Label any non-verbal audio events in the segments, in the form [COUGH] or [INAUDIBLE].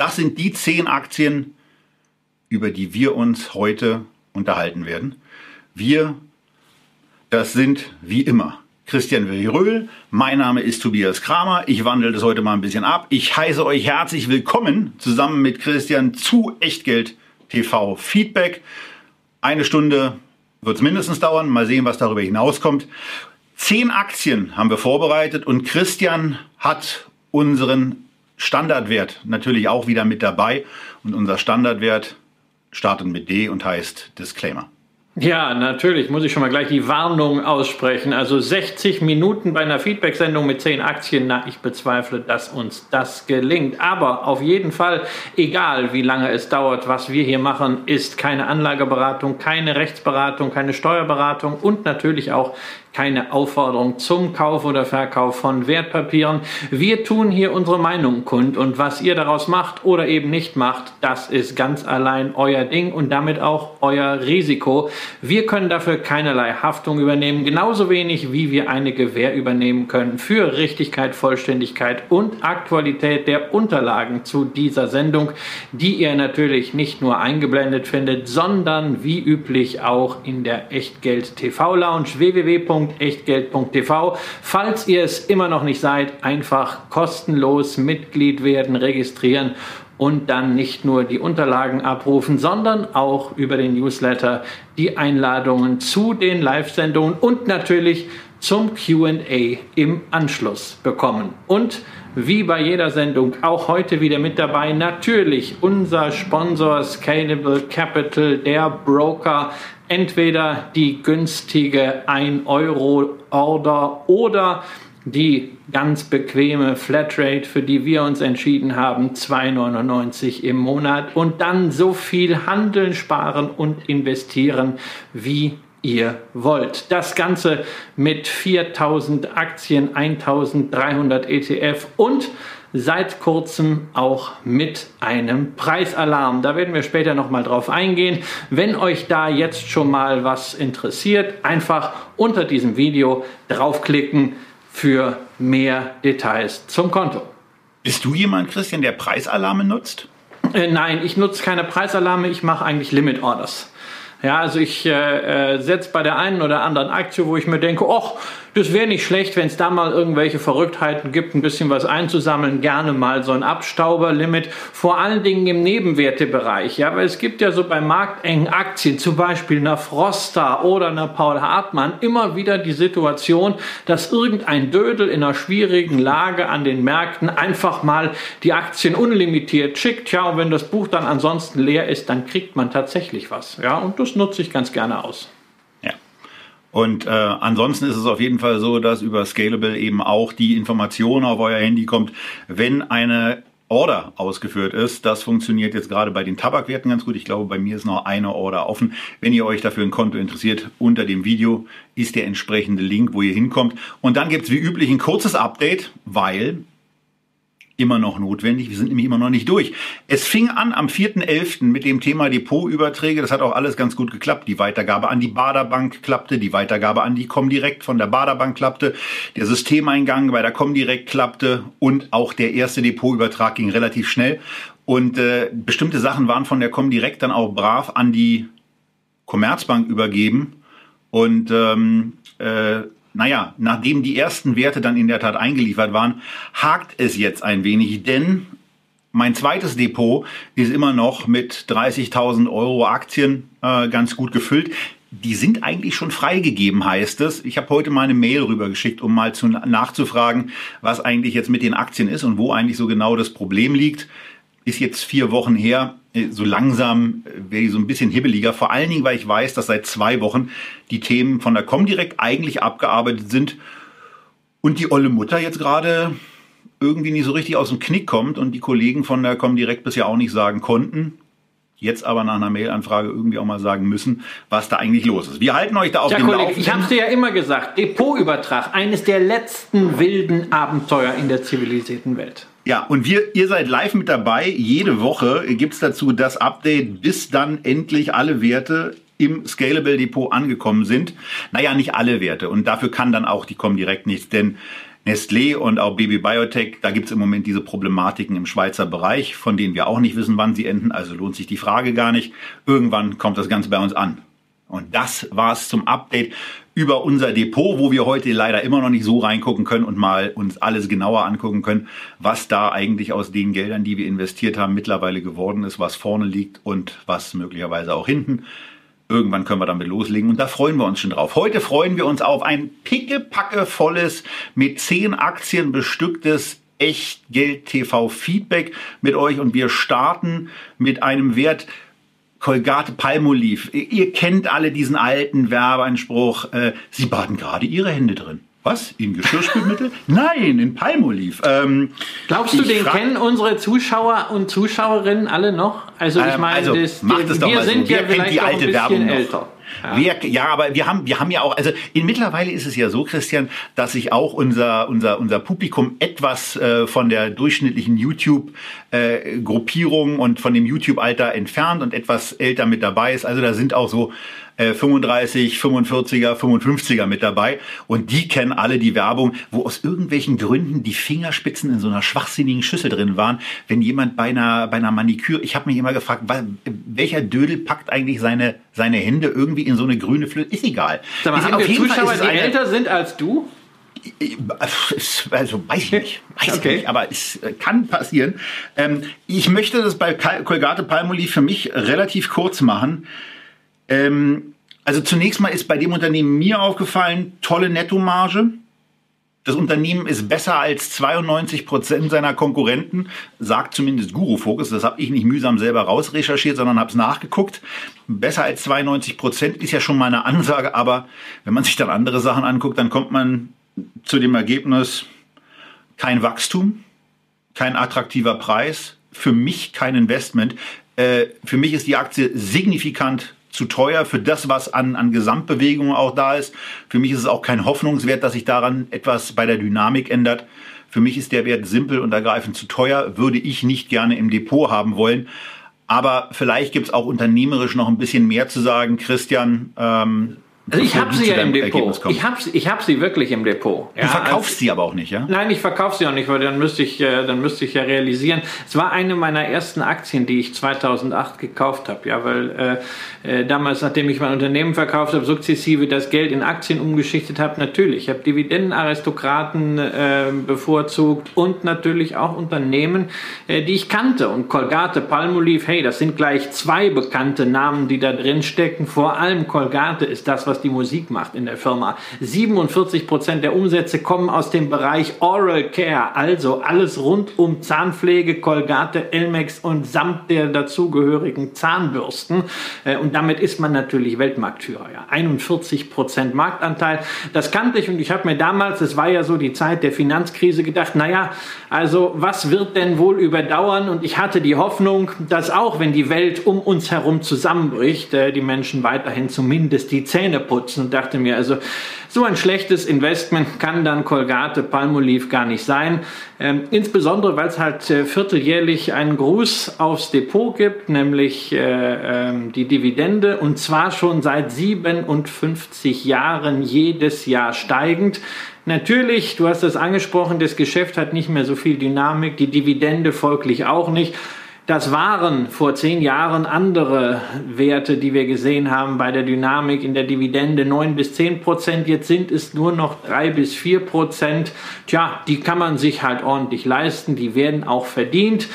Das sind die zehn Aktien, über die wir uns heute unterhalten werden. Wir, das sind wie immer Christian Röhl. Mein Name ist Tobias Kramer. Ich wandle das heute mal ein bisschen ab. Ich heiße euch herzlich willkommen zusammen mit Christian zu Echtgeld TV Feedback. Eine Stunde wird es mindestens dauern. Mal sehen, was darüber hinauskommt. Zehn Aktien haben wir vorbereitet und Christian hat unseren Standardwert natürlich auch wieder mit dabei. Und unser Standardwert startet mit D und heißt Disclaimer. Ja, natürlich muss ich schon mal gleich die Warnung aussprechen. Also 60 Minuten bei einer Feedback-Sendung mit 10 Aktien, na, ich bezweifle, dass uns das gelingt. Aber auf jeden Fall, egal wie lange es dauert, was wir hier machen, ist keine Anlageberatung, keine Rechtsberatung, keine Steuerberatung und natürlich auch keine Aufforderung zum Kauf oder Verkauf von Wertpapieren. Wir tun hier unsere Meinung kund und was ihr daraus macht oder eben nicht macht, das ist ganz allein euer Ding und damit auch euer Risiko. Wir können dafür keinerlei Haftung übernehmen, genauso wenig wie wir eine Gewähr übernehmen können für Richtigkeit, Vollständigkeit und Aktualität der Unterlagen zu dieser Sendung, die ihr natürlich nicht nur eingeblendet findet, sondern wie üblich auch in der Echtgeld TV Lounge www www.echtgeld.tv. Falls ihr es immer noch nicht seid, einfach kostenlos Mitglied werden, registrieren und dann nicht nur die Unterlagen abrufen, sondern auch über den Newsletter die Einladungen zu den Live-Sendungen und natürlich zum QA im Anschluss bekommen. Und wie bei jeder Sendung auch heute wieder mit dabei natürlich unser Sponsor Scalable Capital, der Broker entweder die günstige 1 Euro Order oder die ganz bequeme Flatrate, für die wir uns entschieden haben, 2,99 im Monat und dann so viel handeln, sparen und investieren, wie ihr wollt. Das Ganze mit 4000 Aktien, 1300 ETF und seit kurzem auch mit einem Preisalarm. Da werden wir später noch mal drauf eingehen. Wenn euch da jetzt schon mal was interessiert, einfach unter diesem Video draufklicken für mehr Details zum Konto. Bist du jemand, Christian, der Preisalarme nutzt? Äh, nein, ich nutze keine Preisalarme, ich mache eigentlich Limit Orders. Ja, also ich äh, äh setze bei der einen oder anderen Aktie, wo ich mir denke, ach, das wäre nicht schlecht, wenn es da mal irgendwelche Verrücktheiten gibt, ein bisschen was einzusammeln, gerne mal so ein Abstauberlimit, vor allen Dingen im Nebenwertebereich. Ja, weil es gibt ja so bei marktengen Aktien, zum Beispiel einer Frosta oder einer Paul Hartmann, immer wieder die Situation, dass irgendein Dödel in einer schwierigen Lage an den Märkten einfach mal die Aktien unlimitiert schickt. Ja, und wenn das Buch dann ansonsten leer ist, dann kriegt man tatsächlich was. Ja, und das nutze ich ganz gerne aus. Und äh, ansonsten ist es auf jeden Fall so, dass über Scalable eben auch die Information auf euer Handy kommt, wenn eine Order ausgeführt ist. Das funktioniert jetzt gerade bei den Tabakwerten ganz gut. Ich glaube, bei mir ist noch eine Order offen. Wenn ihr euch dafür ein Konto interessiert, unter dem Video ist der entsprechende Link, wo ihr hinkommt. Und dann gibt's wie üblich ein kurzes Update, weil immer noch notwendig. Wir sind nämlich immer noch nicht durch. Es fing an am 4.11. mit dem Thema Depotüberträge. Das hat auch alles ganz gut geklappt. Die Weitergabe an die Baderbank klappte, die Weitergabe an die Comdirect von der Baderbank klappte, der Systemeingang bei der Comdirect klappte und auch der erste Depotübertrag ging relativ schnell. Und äh, bestimmte Sachen waren von der Comdirect dann auch brav an die Commerzbank übergeben. Und ähm, äh, naja, nachdem die ersten Werte dann in der Tat eingeliefert waren, hakt es jetzt ein wenig, denn mein zweites Depot ist immer noch mit 30.000 Euro Aktien äh, ganz gut gefüllt. Die sind eigentlich schon freigegeben, heißt es. Ich habe heute mal eine Mail rübergeschickt, um mal zu, nachzufragen, was eigentlich jetzt mit den Aktien ist und wo eigentlich so genau das Problem liegt. Ist jetzt vier Wochen her. Äh, so langsam äh, werde ich so ein bisschen hibbeliger. Vor allen Dingen, weil ich weiß, dass seit zwei Wochen die Themen von der Comdirect eigentlich abgearbeitet sind und die olle Mutter jetzt gerade irgendwie nicht so richtig aus dem Knick kommt und die Kollegen von der Comdirect bisher auch nicht sagen konnten, jetzt aber nach einer Mailanfrage irgendwie auch mal sagen müssen, was da eigentlich los ist. Wir halten euch da auf ja, dem Kollege, Laufenden. Ich habe dir ja immer gesagt, Depotübertrag, eines der letzten wilden Abenteuer in der zivilisierten Welt. Ja, und wir, ihr seid live mit dabei. Jede Woche gibt's dazu das Update, bis dann endlich alle Werte im Scalable Depot angekommen sind. Naja, nicht alle Werte. Und dafür kann dann auch die Comdirect nichts, denn Nestlé und auch Baby Biotech, da gibt's im Moment diese Problematiken im Schweizer Bereich, von denen wir auch nicht wissen, wann sie enden. Also lohnt sich die Frage gar nicht. Irgendwann kommt das Ganze bei uns an. Und das war's zum Update über unser Depot, wo wir heute leider immer noch nicht so reingucken können und mal uns alles genauer angucken können, was da eigentlich aus den Geldern, die wir investiert haben, mittlerweile geworden ist, was vorne liegt und was möglicherweise auch hinten. Irgendwann können wir damit loslegen und da freuen wir uns schon drauf. Heute freuen wir uns auf ein pickepackevolles, mit zehn Aktien bestücktes Echtgeld TV Feedback mit euch und wir starten mit einem Wert, Colgate Palmolive. Ihr kennt alle diesen alten Werbeanspruch. Äh, Sie baden gerade Ihre Hände drin. Was? In Geschirrspülmittel? [LAUGHS] Nein, in Palmolive. Ähm, Glaubst du, den kennen unsere Zuschauer und Zuschauerinnen alle noch? Also ich Ähm, meine, also, das, macht es doch wir mal so. sind Wer ja kennt vielleicht die alte bisschen Werbung noch? älter. Ja. Wer, ja, aber wir haben, wir haben ja auch, also in, mittlerweile ist es ja so, Christian, dass sich auch unser, unser, unser Publikum etwas äh, von der durchschnittlichen YouTube-Gruppierung und von dem YouTube-Alter entfernt und etwas älter mit dabei ist. Also da sind auch so äh, 35, 45er, 55er mit dabei. Und die kennen alle die Werbung, wo aus irgendwelchen Gründen die Fingerspitzen in so einer schwachsinnigen Schüssel drin waren. Wenn jemand bei einer, bei einer Maniküre, ich habe mich immer gefragt, welcher Dödel packt eigentlich seine, seine Hände irgendwie in so eine grüne Flöte? Ist egal. Sag mal, Ist- haben auf jeden Fall Zuschauer, ist es die eine- älter sind als du? also weiß ich nicht, weiß Okay. ich nicht, aber es äh, kann passieren. Ähm, ich möchte das bei Colgate Palmolive für mich relativ kurz machen. Ähm, also zunächst mal ist bei dem Unternehmen mir aufgefallen, tolle Nettomarge. Das Unternehmen ist besser als 92 Prozent seiner Konkurrenten, sagt zumindest Guru Focus. Das habe ich nicht mühsam selber rausrecherchiert, sondern habe es nachgeguckt. Besser als 92 Prozent ist ja schon mal eine Ansage, aber wenn man sich dann andere Sachen anguckt, dann kommt man zu dem Ergebnis, kein Wachstum, kein attraktiver Preis, für mich kein Investment. Äh, für mich ist die Aktie signifikant zu teuer für das, was an, an Gesamtbewegungen auch da ist. Für mich ist es auch kein Hoffnungswert, dass sich daran etwas bei der Dynamik ändert. Für mich ist der Wert simpel und ergreifend zu teuer, würde ich nicht gerne im Depot haben wollen. Aber vielleicht gibt es auch unternehmerisch noch ein bisschen mehr zu sagen, Christian. Ähm, Also ich habe sie ja im Depot. Ich habe ich hab sie wirklich im Depot. du verkaufst sie aber auch nicht, ja? Nein, ich verkaufe sie auch nicht, weil dann müsste ich, äh, dann müsste ich ja realisieren. Es war eine meiner ersten Aktien, die ich 2008 gekauft habe, ja, weil äh, äh, damals, nachdem ich mein Unternehmen verkauft habe, sukzessive das Geld in Aktien umgeschichtet habe, natürlich. Ich habe Dividendenaristokraten äh, bevorzugt und natürlich auch Unternehmen, äh, die ich kannte. Und Colgate, Palmolive, hey, das sind gleich zwei bekannte Namen, die da drin stecken. Vor allem Colgate ist das, was die Musik macht in der Firma. 47 Prozent der Umsätze kommen aus dem Bereich Oral Care, also alles rund um Zahnpflege, Colgate, Elmex und samt der dazugehörigen Zahnbürsten. Äh, Und damit ist man natürlich Weltmarktführer. Ja. 41 Prozent Marktanteil. Das kannte ich und ich habe mir damals, es war ja so die Zeit der Finanzkrise, gedacht, naja, also was wird denn wohl überdauern? Und ich hatte die Hoffnung, dass auch wenn die Welt um uns herum zusammenbricht, äh, die Menschen weiterhin zumindest die Zähne putzen und dachte mir, also so ein schlechtes Investment kann dann Colgate Palmolive gar nicht sein. Ähm, insbesondere, weil es halt äh, vierteljährlich einen Gruß aufs Depot gibt, nämlich äh, ähm, die Dividende und zwar schon seit 57 Jahren jedes Jahr steigend. Natürlich, du hast es angesprochen, das Geschäft hat nicht mehr so viel Dynamik, die Dividende folglich auch nicht. Das waren vor zehn Jahren andere Werte, die wir gesehen haben bei der Dynamik in der Dividende 9 bis 10 Prozent. Jetzt sind es nur noch 3 bis 4 Prozent. Tja, die kann man sich halt ordentlich leisten. Die werden auch verdient.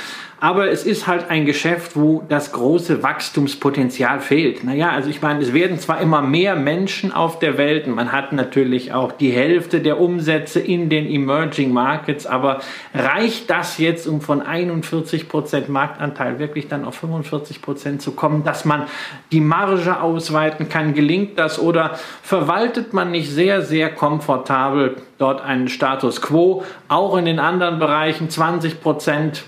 Aber es ist halt ein Geschäft, wo das große Wachstumspotenzial fehlt. Naja, also ich meine, es werden zwar immer mehr Menschen auf der Welt und man hat natürlich auch die Hälfte der Umsätze in den Emerging Markets, aber reicht das jetzt, um von 41 Prozent Marktanteil wirklich dann auf 45 Prozent zu kommen, dass man die Marge ausweiten kann? Gelingt das oder verwaltet man nicht sehr, sehr komfortabel dort einen Status quo. Auch in den anderen Bereichen 20%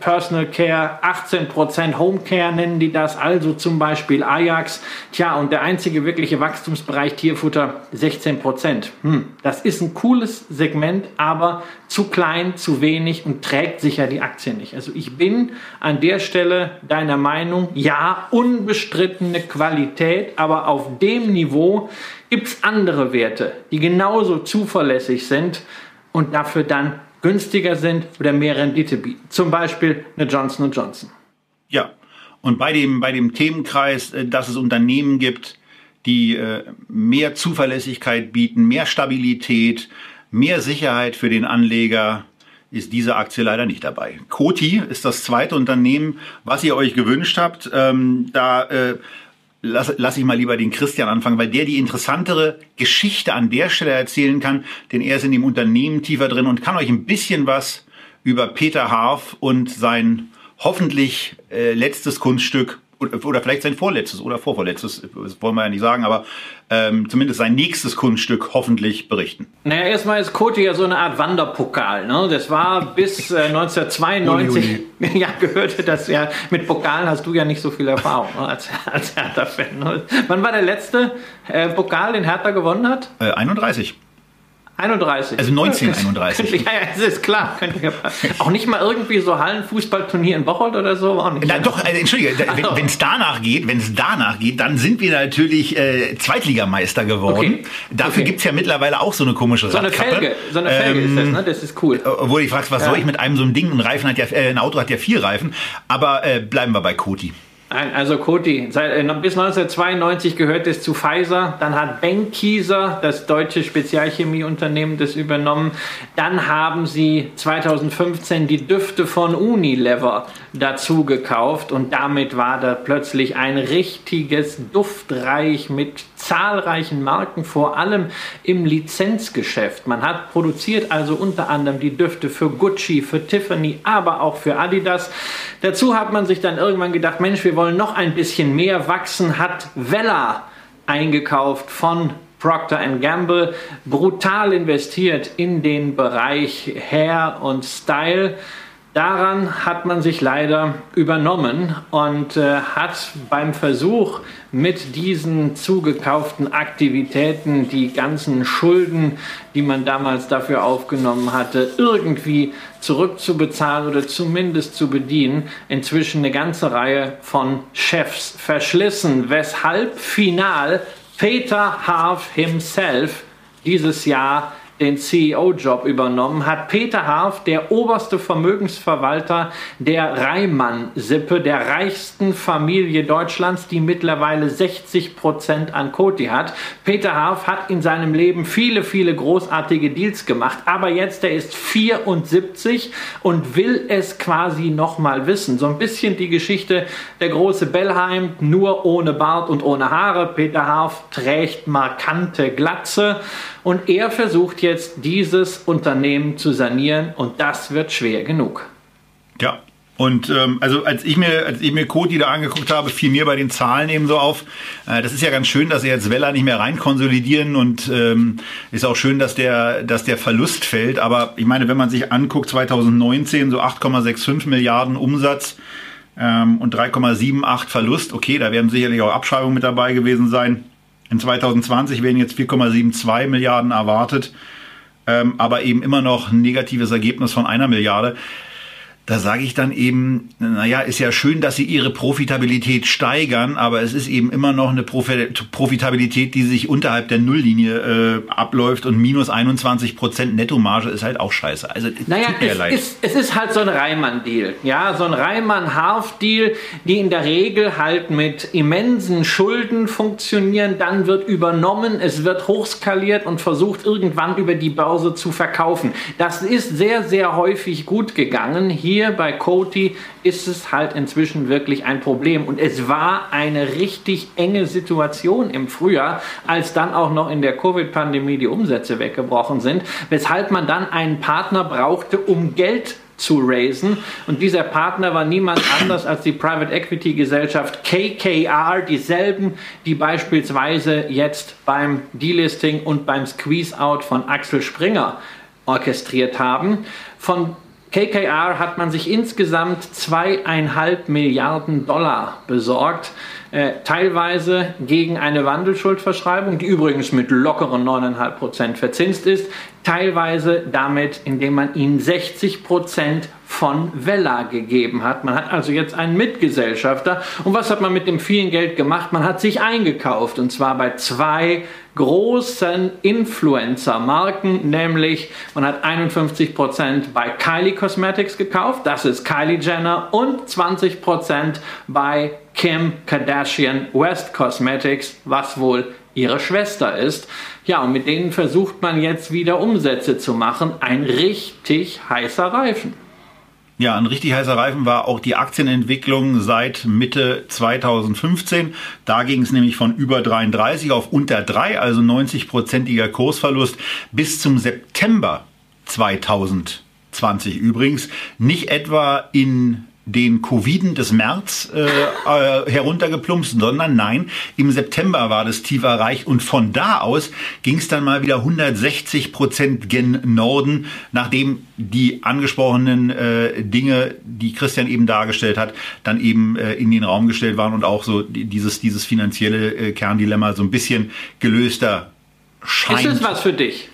Personal Care, 18% Home Care nennen die das, also zum Beispiel Ajax. Tja, und der einzige wirkliche Wachstumsbereich Tierfutter 16% Hm, das ist ein cooles Segment, aber zu klein, zu wenig und trägt sicher die Aktie nicht. Also ich bin an der Stelle deiner Meinung, ja, unbestrittene Qualität, aber auf dem Niveau gibt es andere Werte, die genauso zuverlässig sind und dafür dann günstiger sind oder mehr Rendite bieten. Zum Beispiel eine Johnson Johnson. Ja, und bei dem, bei dem Themenkreis, äh, dass es Unternehmen gibt, die äh, mehr Zuverlässigkeit bieten, mehr Stabilität, mehr Sicherheit für den Anleger, ist diese Aktie leider nicht dabei. Coty ist das zweite Unternehmen, was ihr euch gewünscht habt. Ähm, da äh, lass, lass ich mal lieber den Christian anfangen, weil der die interessantere Geschichte an der Stelle erzählen kann, denn er ist in dem Unternehmen tiefer drin und kann euch ein bisschen was über Peter Harf und sein hoffentlich äh, letztes Kunststück oder vielleicht sein vorletztes oder vorvorletztes, das wollen wir ja nicht sagen, aber ähm, zumindest sein nächstes Kunststück hoffentlich berichten. Naja, erstmal ist Koti ja so eine Art Wanderpokal. Ne? Das war bis äh, 1992, uli, uli. [LAUGHS] ja, gehörte das ja, mit Pokalen hast du ja nicht so viel Erfahrung ne? als, als Hertha-Fan. Ne? Wann war der letzte äh, Pokal, den Hertha gewonnen hat? Äh, 31. 31. Also 1931. [LAUGHS] ja, ja, es ist klar. auch nicht mal irgendwie so Hallenfußballturnier in Bocholt oder so? Auch nicht. Na, doch, also, entschuldige, wenn es danach geht, wenn es danach geht, dann sind wir natürlich äh, Zweitligameister geworden. Okay. Dafür okay. es ja mittlerweile auch so eine komische So eine Felge, so eine Felge ähm, ist das, ne? Das ist cool. Obwohl ich fragst, was ja. soll ich mit einem so einem Ding? Ein Reifen hat ja, äh, ein Auto hat ja vier Reifen. Aber äh, bleiben wir bei Koti. Also Coty, seit, äh, bis 1992 gehört es zu Pfizer, dann hat Benckiser, das deutsche Spezialchemieunternehmen, das übernommen. Dann haben sie 2015 die Düfte von Unilever dazu gekauft und damit war da plötzlich ein richtiges Duftreich mit zahlreichen Marken, vor allem im Lizenzgeschäft. Man hat produziert also unter anderem die Düfte für Gucci, für Tiffany, aber auch für Adidas. Dazu hat man sich dann irgendwann gedacht, Mensch, wir wollen noch ein bisschen mehr wachsen, hat Vella eingekauft von Procter Gamble, brutal investiert in den Bereich Hair und Style. Daran hat man sich leider übernommen und äh, hat beim Versuch, mit diesen zugekauften Aktivitäten die ganzen Schulden, die man damals dafür aufgenommen hatte, irgendwie zurückzubezahlen oder zumindest zu bedienen, inzwischen eine ganze Reihe von Chefs verschlissen, weshalb final Peter Harf himself dieses Jahr den CEO-Job übernommen hat. Peter Harf, der oberste Vermögensverwalter der Reimann-Sippe, der reichsten Familie Deutschlands, die mittlerweile 60 Prozent an Coty hat. Peter Harf hat in seinem Leben viele, viele großartige Deals gemacht, aber jetzt, er ist 74 und will es quasi nochmal wissen. So ein bisschen die Geschichte der große Bellheim, nur ohne Bart und ohne Haare. Peter Harf trägt markante Glatze und er versucht jetzt, dieses Unternehmen zu sanieren und das wird schwer genug. Ja, und ähm, also als ich mir als ich mir Koti da angeguckt habe, fiel mir bei den Zahlen eben so auf. Äh, das ist ja ganz schön, dass sie jetzt Weller nicht mehr rein konsolidieren und ähm, ist auch schön, dass der dass der Verlust fällt. Aber ich meine, wenn man sich anguckt, 2019 so 8,65 Milliarden Umsatz ähm, und 3,78 Verlust. Okay, da werden sicherlich auch Abschreibungen mit dabei gewesen sein. In 2020 werden jetzt 4,72 Milliarden erwartet, ähm, aber eben immer noch ein negatives Ergebnis von einer Milliarde da sage ich dann eben, naja, ist ja schön, dass sie ihre Profitabilität steigern, aber es ist eben immer noch eine Profitabilität, die sich unterhalb der Nulllinie äh, abläuft und minus 21 Prozent Nettomarge ist halt auch scheiße. Also naja, tut mir es, leid. Ist, es ist halt so ein Reimann-Deal. Ja, so ein Reimann-Harf-Deal, die in der Regel halt mit immensen Schulden funktionieren, dann wird übernommen, es wird hochskaliert und versucht irgendwann über die Börse zu verkaufen. Das ist sehr, sehr häufig gut gegangen. Hier hier bei Coty ist es halt inzwischen wirklich ein Problem. Und es war eine richtig enge Situation im Frühjahr, als dann auch noch in der Covid-Pandemie die Umsätze weggebrochen sind, weshalb man dann einen Partner brauchte, um Geld zu raisen. Und dieser Partner war niemand anders als die Private Equity Gesellschaft KKR, dieselben, die beispielsweise jetzt beim Delisting und beim Squeeze-Out von Axel Springer orchestriert haben. Von KKR hat man sich insgesamt zweieinhalb Milliarden Dollar besorgt. Äh, teilweise gegen eine Wandelschuldverschreibung, die übrigens mit lockeren 9,5 Prozent verzinst ist, teilweise damit, indem man ihnen 60 Prozent von Vella gegeben hat. Man hat also jetzt einen Mitgesellschafter. Und was hat man mit dem vielen Geld gemacht? Man hat sich eingekauft und zwar bei zwei großen Influencer-Marken, nämlich man hat 51% bei Kylie Cosmetics gekauft, das ist Kylie Jenner, und 20% bei Kim Kardashian West Cosmetics, was wohl ihre Schwester ist. Ja, und mit denen versucht man jetzt wieder Umsätze zu machen. Ein richtig heißer Reifen. Ja, ein richtig heißer Reifen war auch die Aktienentwicklung seit Mitte 2015. Da ging es nämlich von über 33 auf unter 3, also 90-prozentiger Kursverlust bis zum September 2020 übrigens. Nicht etwa in den Coviden des März äh, äh, heruntergeplumpst, sondern nein, im September war das tief erreicht und von da aus ging es dann mal wieder 160 Prozent gen Norden, nachdem die angesprochenen äh, Dinge, die Christian eben dargestellt hat, dann eben äh, in den Raum gestellt waren und auch so dieses, dieses finanzielle äh, Kerndilemma so ein bisschen gelöster scheint. Ist es was für dich?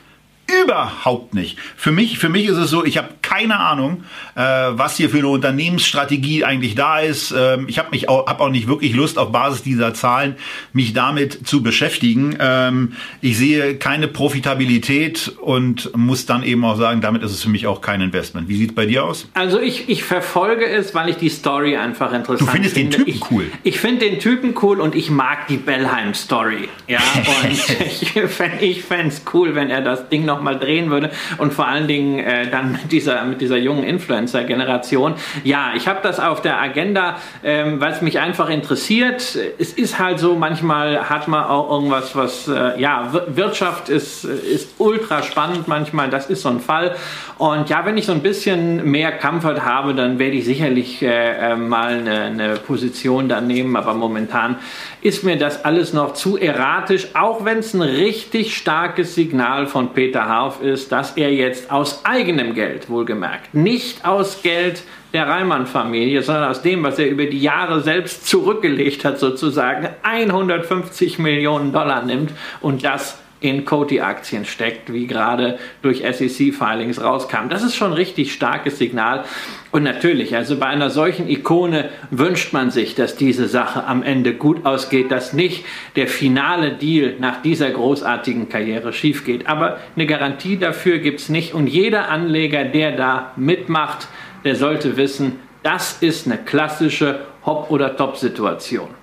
Überhaupt nicht. Für mich, für mich ist es so, ich habe keine Ahnung, äh, was hier für eine Unternehmensstrategie eigentlich da ist. Ähm, ich habe mich auch, hab auch nicht wirklich Lust, auf Basis dieser Zahlen mich damit zu beschäftigen. Ähm, ich sehe keine Profitabilität und muss dann eben auch sagen, damit ist es für mich auch kein Investment. Wie sieht es bei dir aus? Also ich, ich verfolge es, weil ich die Story einfach interessant finde. Du findest finde. den Typen ich, cool. Ich finde den Typen cool und ich mag die Bellheim-Story. Ja, [LAUGHS] und [LAUGHS] ich fände es cool, wenn er das Ding noch mal drehen würde und vor allen Dingen äh, dann mit dieser, mit dieser jungen Influencer-Generation. Ja, ich habe das auf der Agenda, ähm, weil es mich einfach interessiert. Es ist halt so, manchmal hat man auch irgendwas, was, äh, ja, Wirtschaft ist, ist ultra spannend manchmal, das ist so ein Fall. Und ja, wenn ich so ein bisschen mehr Comfort habe, dann werde ich sicherlich äh, äh mal eine, eine Position da nehmen, aber momentan ist mir das alles noch zu erratisch, auch wenn es ein richtig starkes Signal von Peter Harf ist, dass er jetzt aus eigenem Geld, wohlgemerkt, nicht aus Geld der Reimann-Familie, sondern aus dem, was er über die Jahre selbst zurückgelegt hat, sozusagen 150 Millionen Dollar nimmt und das in Coty-Aktien steckt, wie gerade durch SEC-Filings rauskam. Das ist schon ein richtig starkes Signal. Und natürlich, also bei einer solchen Ikone wünscht man sich, dass diese Sache am Ende gut ausgeht, dass nicht der finale Deal nach dieser großartigen Karriere schief geht. Aber eine Garantie dafür gibt es nicht. Und jeder Anleger, der da mitmacht, der sollte wissen, das ist eine klassische Hop- oder Top-Situation.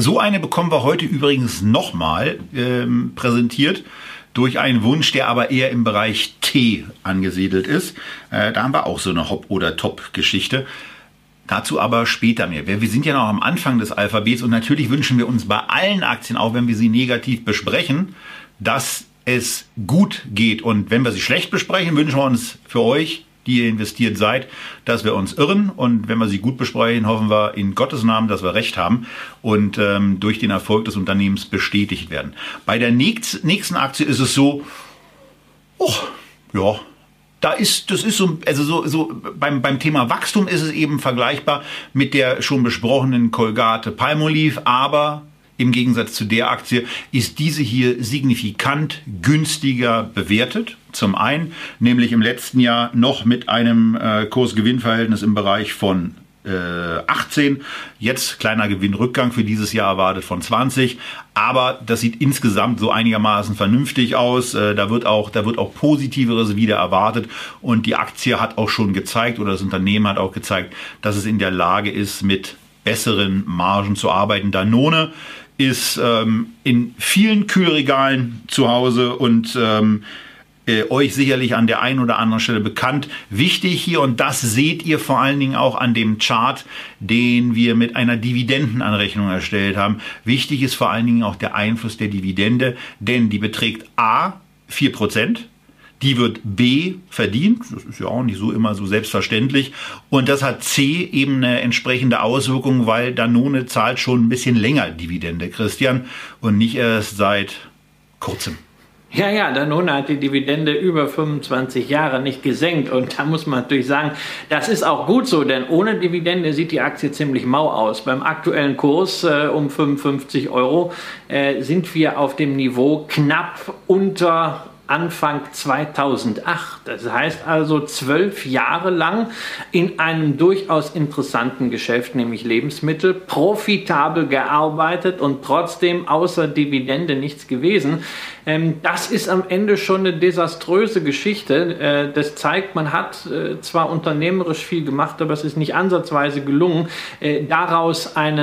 So eine bekommen wir heute übrigens nochmal ähm, präsentiert durch einen Wunsch, der aber eher im Bereich T angesiedelt ist. Äh, da haben wir auch so eine Hop- oder Top-Geschichte. Dazu aber später mehr. Wir sind ja noch am Anfang des Alphabets und natürlich wünschen wir uns bei allen Aktien, auch wenn wir sie negativ besprechen, dass es gut geht. Und wenn wir sie schlecht besprechen, wünschen wir uns für euch die ihr investiert seid, dass wir uns irren. Und wenn wir sie gut besprechen, hoffen wir in Gottes Namen, dass wir recht haben und ähm, durch den Erfolg des Unternehmens bestätigt werden. Bei der nächsten Aktie ist es so, oh, ja, da ist, das ist so, also so, so beim, beim Thema Wachstum ist es eben vergleichbar mit der schon besprochenen Colgate Palmolive, aber im Gegensatz zu der Aktie ist diese hier signifikant günstiger bewertet. Zum einen, nämlich im letzten Jahr noch mit einem äh, Kursgewinnverhältnis im Bereich von 18. Äh, Jetzt kleiner Gewinnrückgang für dieses Jahr erwartet von 20. Aber das sieht insgesamt so einigermaßen vernünftig aus. Äh, da wird auch, da wird auch Positiveres wieder erwartet. Und die Aktie hat auch schon gezeigt oder das Unternehmen hat auch gezeigt, dass es in der Lage ist, mit besseren Margen zu arbeiten. Danone ist ähm, in vielen Kühlregalen zu Hause und ähm, äh, euch sicherlich an der einen oder anderen Stelle bekannt. Wichtig hier, und das seht ihr vor allen Dingen auch an dem Chart, den wir mit einer Dividendenanrechnung erstellt haben. Wichtig ist vor allen Dingen auch der Einfluss der Dividende, denn die beträgt A 4%, Die wird B verdient, das ist ja auch nicht so immer so selbstverständlich. Und das hat C eben eine entsprechende Auswirkung, weil Danone zahlt schon ein bisschen länger Dividende, Christian, und nicht erst seit kurzem. Ja, ja, Danone hat die Dividende über 25 Jahre nicht gesenkt und da muss man natürlich sagen, das ist auch gut so, denn ohne Dividende sieht die Aktie ziemlich mau aus. Beim aktuellen Kurs äh, um 55 Euro äh, sind wir auf dem Niveau knapp unter Anfang 2008. Das heißt also zwölf Jahre lang in einem durchaus interessanten Geschäft, nämlich Lebensmittel, profitabel gearbeitet und trotzdem außer Dividende nichts gewesen. Ähm, das ist am Ende schon eine desaströse Geschichte. Äh, das zeigt, man hat äh, zwar unternehmerisch viel gemacht, aber es ist nicht ansatzweise gelungen, äh, daraus einen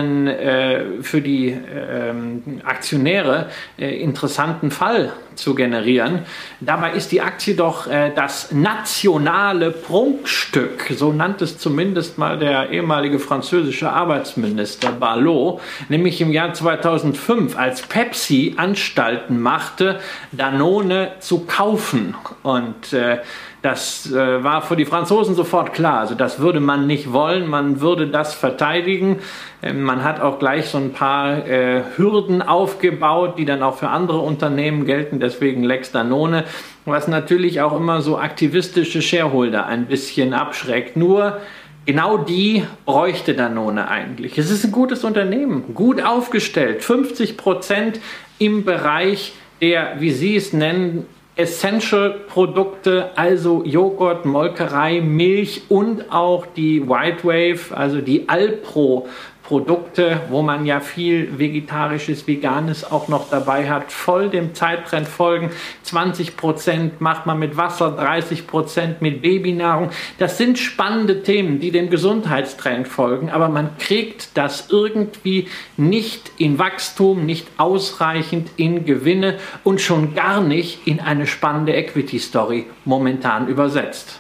für die ähm, Aktionäre interessanten Fall zu generieren. Dabei ist die Aktie doch das nationale Prunkstück, so nannte es zumindest mal der ehemalige französische Arbeitsminister Barlot, nämlich im Jahr 2005, als Pepsi Anstalten machte, Danone zu kaufen. Und äh, das äh, war für die Franzosen sofort klar. Also das würde man nicht wollen, man würde das verteidigen. Ähm, man hat auch gleich so ein paar äh, Hürden aufgebaut, die dann auch für andere Unternehmen gelten, deswegen Lex Danone, was natürlich auch immer so aktivistische Shareholder ein bisschen abschreckt. Nur Genau die bräuchte Danone eigentlich. Es ist ein gutes Unternehmen, gut aufgestellt, 50 Prozent im Bereich der, wie Sie es nennen, Essential-Produkte, also Joghurt, Molkerei, Milch und auch die White Wave, also die Alpro Produkte, wo man ja viel vegetarisches, veganes auch noch dabei hat, voll dem Zeittrend folgen. 20 Prozent macht man mit Wasser, 30 Prozent mit Babynahrung. Das sind spannende Themen, die dem Gesundheitstrend folgen, aber man kriegt das irgendwie nicht in Wachstum, nicht ausreichend in Gewinne und schon gar nicht in eine spannende Equity Story momentan übersetzt.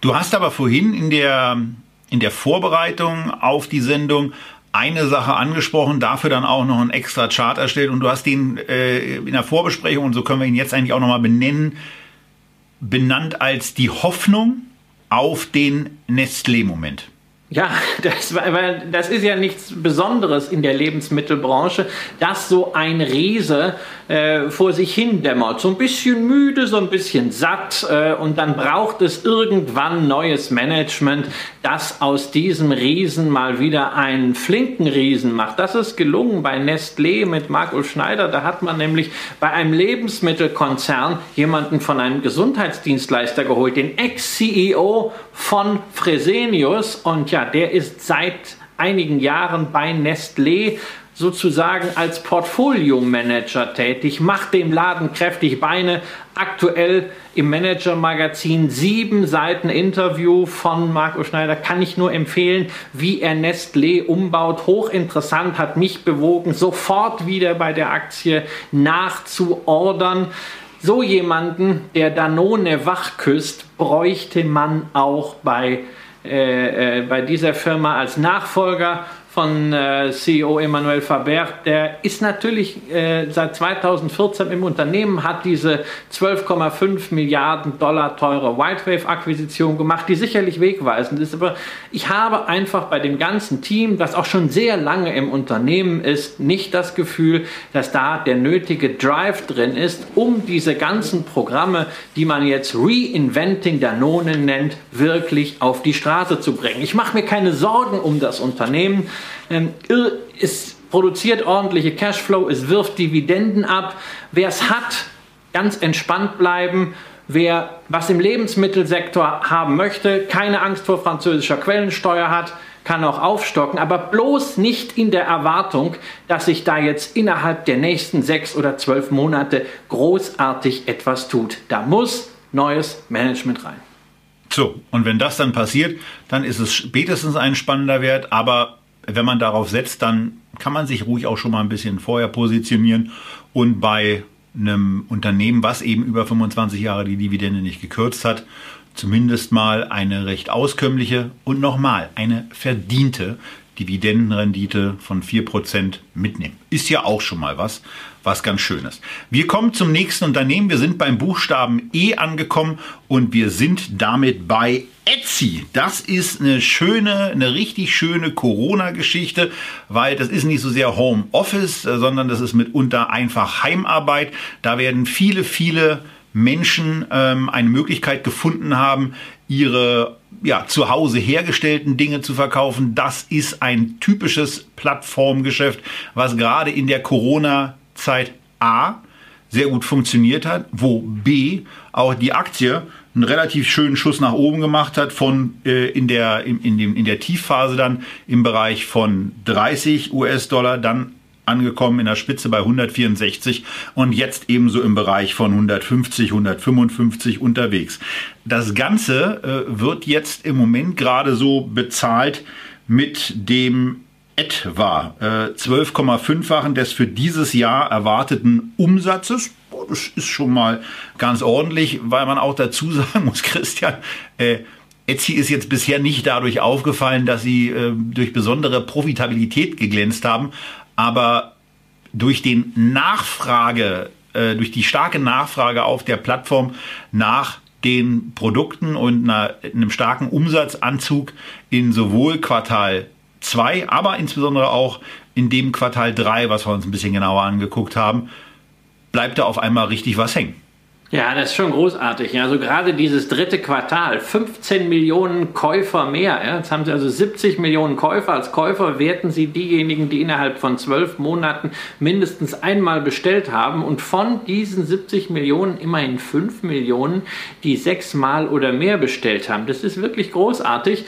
Du hast aber vorhin in der in der Vorbereitung auf die Sendung eine Sache angesprochen, dafür dann auch noch einen extra Chart erstellt und du hast den äh, in der Vorbesprechung, und so können wir ihn jetzt eigentlich auch nochmal benennen, benannt als die Hoffnung auf den Nestlé-Moment. Ja, [LAUGHS] das, das ist ja nichts Besonderes in der Lebensmittelbranche, dass so ein Riese äh, vor sich hin dämmert. So ein bisschen müde, so ein bisschen satt äh, und dann braucht es irgendwann neues Management, das aus diesem Riesen mal wieder einen flinken Riesen macht. Das ist gelungen bei Nestlé mit Marco Schneider. Da hat man nämlich bei einem Lebensmittelkonzern jemanden von einem Gesundheitsdienstleister geholt, den Ex-CEO von Fresenius und ja, der ist seit einigen Jahren bei Nestlé sozusagen als Portfolio-Manager tätig, macht dem Laden kräftig Beine. Aktuell im Manager-Magazin sieben Seiten Interview von Marco Schneider kann ich nur empfehlen, wie er Nestlé umbaut. Hochinteressant, hat mich bewogen, sofort wieder bei der Aktie nachzuordern. So jemanden, der Danone wachküsst, bräuchte man auch bei äh, äh, bei dieser Firma als Nachfolger von äh, CEO Emmanuel Faber, der ist natürlich äh, seit 2014 im Unternehmen, hat diese 12,5 Milliarden Dollar teure Whitewave-Akquisition gemacht, die sicherlich wegweisend ist. Aber ich habe einfach bei dem ganzen Team, das auch schon sehr lange im Unternehmen ist, nicht das Gefühl, dass da der nötige Drive drin ist, um diese ganzen Programme, die man jetzt Reinventing Danone nennt, wirklich auf die Straße zu bringen. Ich mache mir keine Sorgen um das Unternehmen. Ähm, es produziert ordentliche Cashflow, es wirft Dividenden ab. Wer es hat, ganz entspannt bleiben. Wer was im Lebensmittelsektor haben möchte, keine Angst vor französischer Quellensteuer hat, kann auch aufstocken, aber bloß nicht in der Erwartung, dass sich da jetzt innerhalb der nächsten sechs oder zwölf Monate großartig etwas tut. Da muss neues Management rein. So, und wenn das dann passiert, dann ist es spätestens ein spannender Wert, aber wenn man darauf setzt, dann kann man sich ruhig auch schon mal ein bisschen vorher positionieren und bei einem Unternehmen, was eben über 25 Jahre die Dividende nicht gekürzt hat, zumindest mal eine recht auskömmliche und nochmal eine verdiente Dividendenrendite von 4% mitnehmen. Ist ja auch schon mal was, was ganz Schönes. Wir kommen zum nächsten Unternehmen. Wir sind beim Buchstaben E angekommen und wir sind damit bei Etsy. Das ist eine schöne, eine richtig schöne Corona-Geschichte, weil das ist nicht so sehr Homeoffice, sondern das ist mitunter einfach Heimarbeit. Da werden viele, viele Menschen ähm, eine Möglichkeit gefunden haben, ihre ja, zu Hause hergestellten Dinge zu verkaufen. Das ist ein typisches Plattformgeschäft, was gerade in der Corona-Zeit A sehr gut funktioniert hat, wo B auch die Aktie einen relativ schönen Schuss nach oben gemacht hat von äh, in der in, in, dem, in der Tiefphase dann im Bereich von 30 US-Dollar dann angekommen in der Spitze bei 164 und jetzt ebenso im Bereich von 150, 155 unterwegs. Das Ganze äh, wird jetzt im Moment gerade so bezahlt mit dem etwa äh, 12,5-fachen des für dieses Jahr erwarteten Umsatzes. Das ist schon mal ganz ordentlich, weil man auch dazu [LAUGHS] sagen muss, Christian, äh, Etsy ist jetzt bisher nicht dadurch aufgefallen, dass sie äh, durch besondere Profitabilität geglänzt haben, aber durch den Nachfrage, äh, durch die starke Nachfrage auf der Plattform nach den Produkten und einer, einem starken Umsatzanzug in sowohl Quartal 2, aber insbesondere auch in dem Quartal 3, was wir uns ein bisschen genauer angeguckt haben, bleibt da auf einmal richtig was hängen. Ja, das ist schon großartig. Also gerade dieses dritte Quartal, 15 Millionen Käufer mehr. Jetzt haben sie also 70 Millionen Käufer. Als Käufer werten sie diejenigen, die innerhalb von zwölf Monaten mindestens einmal bestellt haben. Und von diesen 70 Millionen immerhin 5 Millionen, die sechsmal oder mehr bestellt haben. Das ist wirklich großartig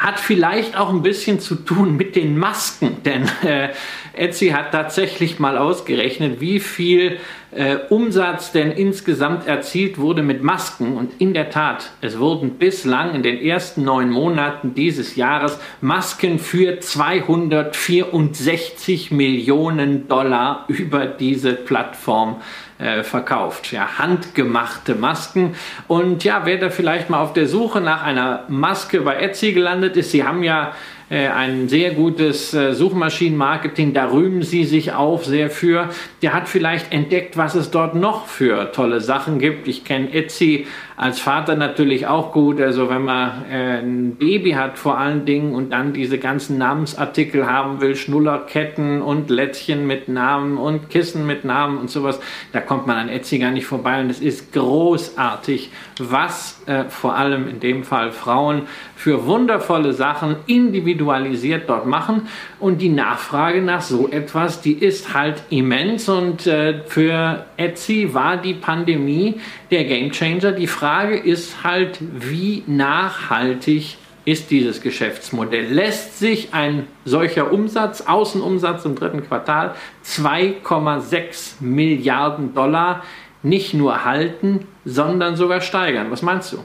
hat vielleicht auch ein bisschen zu tun mit den Masken, denn äh, Etsy hat tatsächlich mal ausgerechnet, wie viel äh, Umsatz denn insgesamt erzielt wurde mit Masken. Und in der Tat, es wurden bislang in den ersten neun Monaten dieses Jahres Masken für 264 Millionen Dollar über diese Plattform äh, verkauft. Ja, handgemachte Masken. Und ja, wer da vielleicht mal auf der Suche nach einer Maske bei Etsy gelandet ist, sie haben ja äh, ein sehr gutes äh, Suchmaschinenmarketing, da rühmen sie sich auch sehr für. Der hat vielleicht entdeckt, was es dort noch für tolle Sachen gibt. Ich kenne Etsy als Vater natürlich auch gut. Also wenn man äh, ein Baby hat vor allen Dingen und dann diese ganzen Namensartikel haben will, Schnullerketten und Lätzchen mit Namen und Kissen mit Namen und sowas, da kommt man an Etsy gar nicht vorbei und es ist großartig, was äh, vor allem in dem Fall Frauen für wundervolle Sachen individualisiert dort machen. Und die Nachfrage nach so etwas, die ist halt immens. Und äh, für Etsy war die Pandemie der Gamechanger. Die Frage ist halt, wie nachhaltig ist dieses Geschäftsmodell? Lässt sich ein solcher Umsatz, Außenumsatz im dritten Quartal, 2,6 Milliarden Dollar, nicht nur halten, sondern sogar steigern? Was meinst du?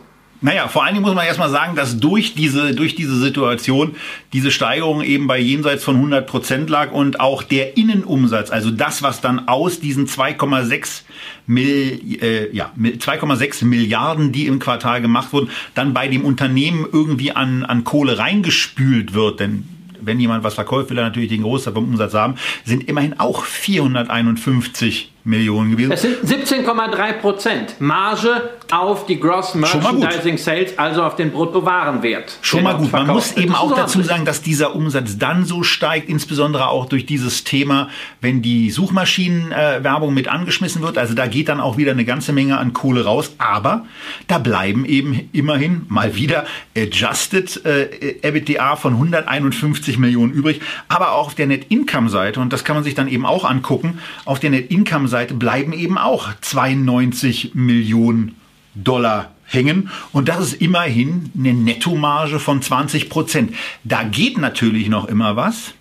Naja, vor allen Dingen muss man erstmal sagen, dass durch diese, durch diese Situation diese Steigerung eben bei jenseits von 100 Prozent lag und auch der Innenumsatz, also das, was dann aus diesen 2,6 Mil, äh, ja, 2,6 Milliarden, die im Quartal gemacht wurden, dann bei dem Unternehmen irgendwie an, an Kohle reingespült wird. Denn wenn jemand was verkauft, will er natürlich den Großteil vom Umsatz haben, sind immerhin auch 451 Millionen gewesen. Es sind 17,3 Prozent Marge auf die Gross Merchandising Sales, also auf den Bruttowarenwert. Schon mal gut. Man muss eben auch dazu sagen, dass dieser Umsatz dann so steigt, insbesondere auch durch dieses Thema, wenn die Suchmaschinenwerbung mit angeschmissen wird. Also da geht dann auch wieder eine ganze Menge an Kohle raus. Aber da bleiben eben immerhin mal wieder Adjusted äh, EBITDA von 151 Millionen übrig. Aber auch auf der Net Income Seite, und das kann man sich dann eben auch angucken, auf der Net Income Seite Seite bleiben eben auch 92 Millionen Dollar hängen. Und das ist immerhin eine Nettomarge von 20 Prozent. Da geht natürlich noch immer was.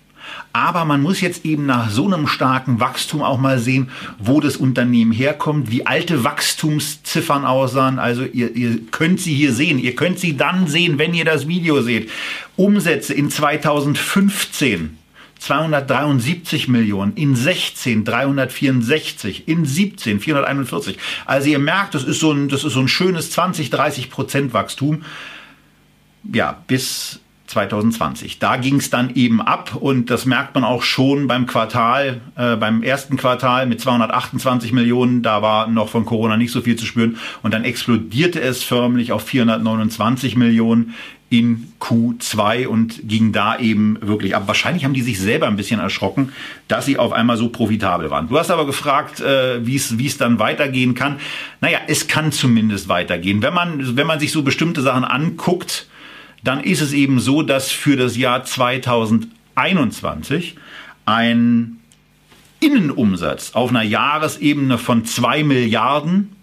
Aber man muss jetzt eben nach so einem starken Wachstum auch mal sehen, wo das Unternehmen herkommt, wie alte Wachstumsziffern aussahen. Also ihr, ihr könnt sie hier sehen. Ihr könnt sie dann sehen, wenn ihr das Video seht. Umsätze in 2015 273 Millionen, in 16 364, in 17 441. Also ihr merkt, das ist so ein, das ist so ein schönes 20, 30 Prozent Wachstum. Ja, bis 2020. Da ging es dann eben ab und das merkt man auch schon beim Quartal, äh, beim ersten Quartal mit 228 Millionen. Da war noch von Corona nicht so viel zu spüren und dann explodierte es förmlich auf 429 Millionen in Q2 und ging da eben wirklich ab. Wahrscheinlich haben die sich selber ein bisschen erschrocken, dass sie auf einmal so profitabel waren. Du hast aber gefragt, äh, wie es dann weitergehen kann. Naja, es kann zumindest weitergehen. Wenn man, wenn man sich so bestimmte Sachen anguckt, dann ist es eben so, dass für das Jahr 2021 ein Innenumsatz auf einer Jahresebene von 2 Milliarden